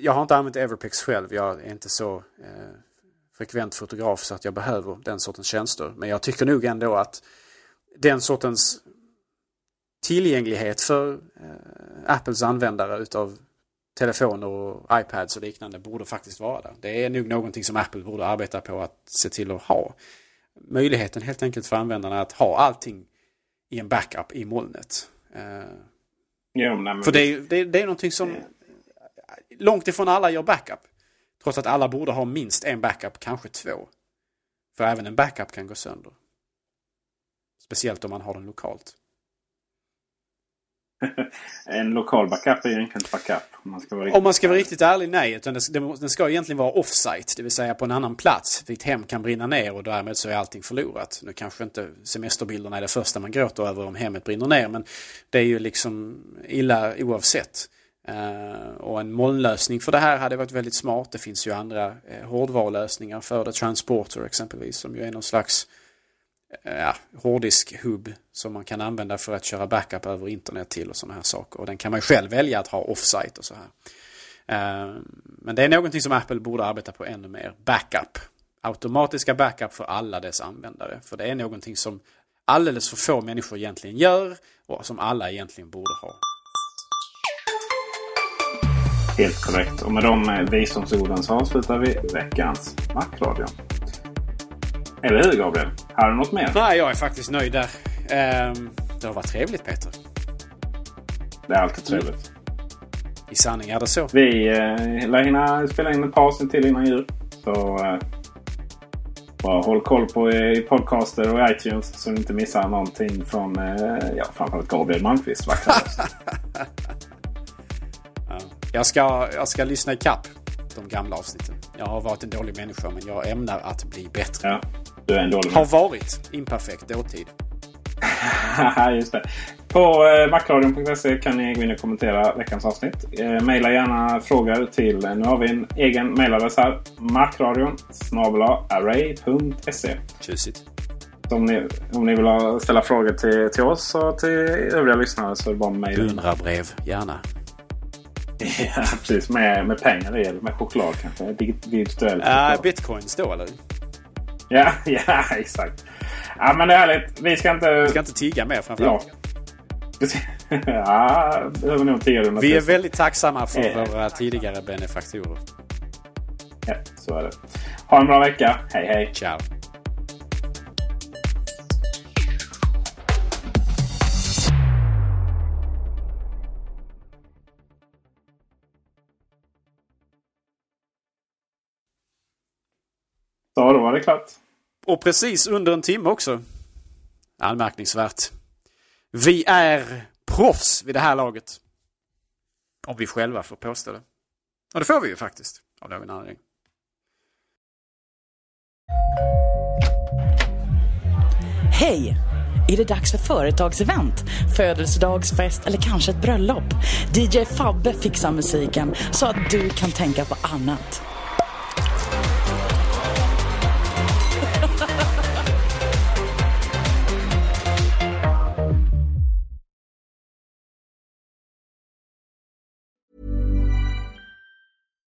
jag har inte använt Everpix själv. Jag är inte så uh, frekvent fotograf så att jag behöver den sortens tjänster. Men jag tycker nog ändå att den sortens tillgänglighet för Apples användare utav telefoner och iPads och liknande borde faktiskt vara där. Det är nog någonting som Apple borde arbeta på att se till att ha. Möjligheten helt enkelt för användarna att ha allting i en backup i molnet. Uh, jo, nej, för det är, det, det är någonting som långt ifrån alla gör backup. Trots att alla borde ha minst en backup, kanske två. För även en backup kan gå sönder. Speciellt om man har den lokalt. en lokal backup är ju egentligen backup. Om man ska vara riktigt, om man ska vara riktigt ärlig, nej. Utan den ska egentligen vara offsite. Det vill säga på en annan plats. Ditt hem kan brinna ner och därmed så är allting förlorat. Nu kanske inte semesterbilderna är det första man gråter över om hemmet brinner ner. Men det är ju liksom illa oavsett. Uh, och en molnlösning för det här hade varit väldigt smart. Det finns ju andra uh, hårdvarulösningar för det. Transporter exempelvis som ju är någon slags Eh, ja, hårddisk-hub som man kan använda för att köra backup över internet till och sådana här saker. Och den kan man ju själv välja att ha offsite och så här. Eh, men det är någonting som Apple borde arbeta på ännu mer. Backup. Automatiska backup för alla dess användare. För det är någonting som alldeles för få människor egentligen gör och som alla egentligen borde ha. Helt korrekt. Och med de eh, visdomsorden så avslutar vi veckans Macradio. Eller hur Gabriel? Har du något mer? Nej, jag är faktiskt nöjd där. Um, det har varit trevligt Peter. Det är alltid trevligt. Mm. I sanning är det så. Vi eh, lär hinna spela in ett par avsnitt till innan jul. Så eh, bara håll koll på i podcaster och iTunes så ni inte missar någonting från eh, ja, framförallt Gabriel Malmqvist. Jag ska, jag ska lyssna ikapp de gamla avsnitten. Jag har varit en dålig människa men jag ämnar att bli bättre. Ja, du är en dålig Har varit imperfekt dåtid. Just det. På eh, macradion.se kan ni gå in och kommentera veckans avsnitt. Eh, maila gärna frågor till, nu har vi en egen mailadress här. Macradion array.se Tjusigt. Om ni, om ni vill ställa frågor till, till oss och till övriga lyssnare så är det bara mejla. Beundrarbrev, gärna. Ja, precis. Med, med pengar i eller med choklad kanske? Virtuellt. Ja, uh, bitcoins då eller? Ja, ja, exakt. Ja, men det är härligt. Vi ska inte... Vi ska inte tigga mer framförallt. Ja, ja behöver nog tigga Vi är väldigt tacksamma för ja. våra tidigare benefaktorer. Ja, så är det. Ha en bra vecka. Hej, hej. Ciao. Var det klart. Och precis under en timme också. Anmärkningsvärt. Vi är proffs vid det här laget. Om vi själva får påstå det. Och det får vi ju faktiskt. Av någon anledning. Hej! Är det dags för företagsevent, födelsedagsfest eller kanske ett bröllop? DJ Fabbe fixar musiken så att du kan tänka på annat.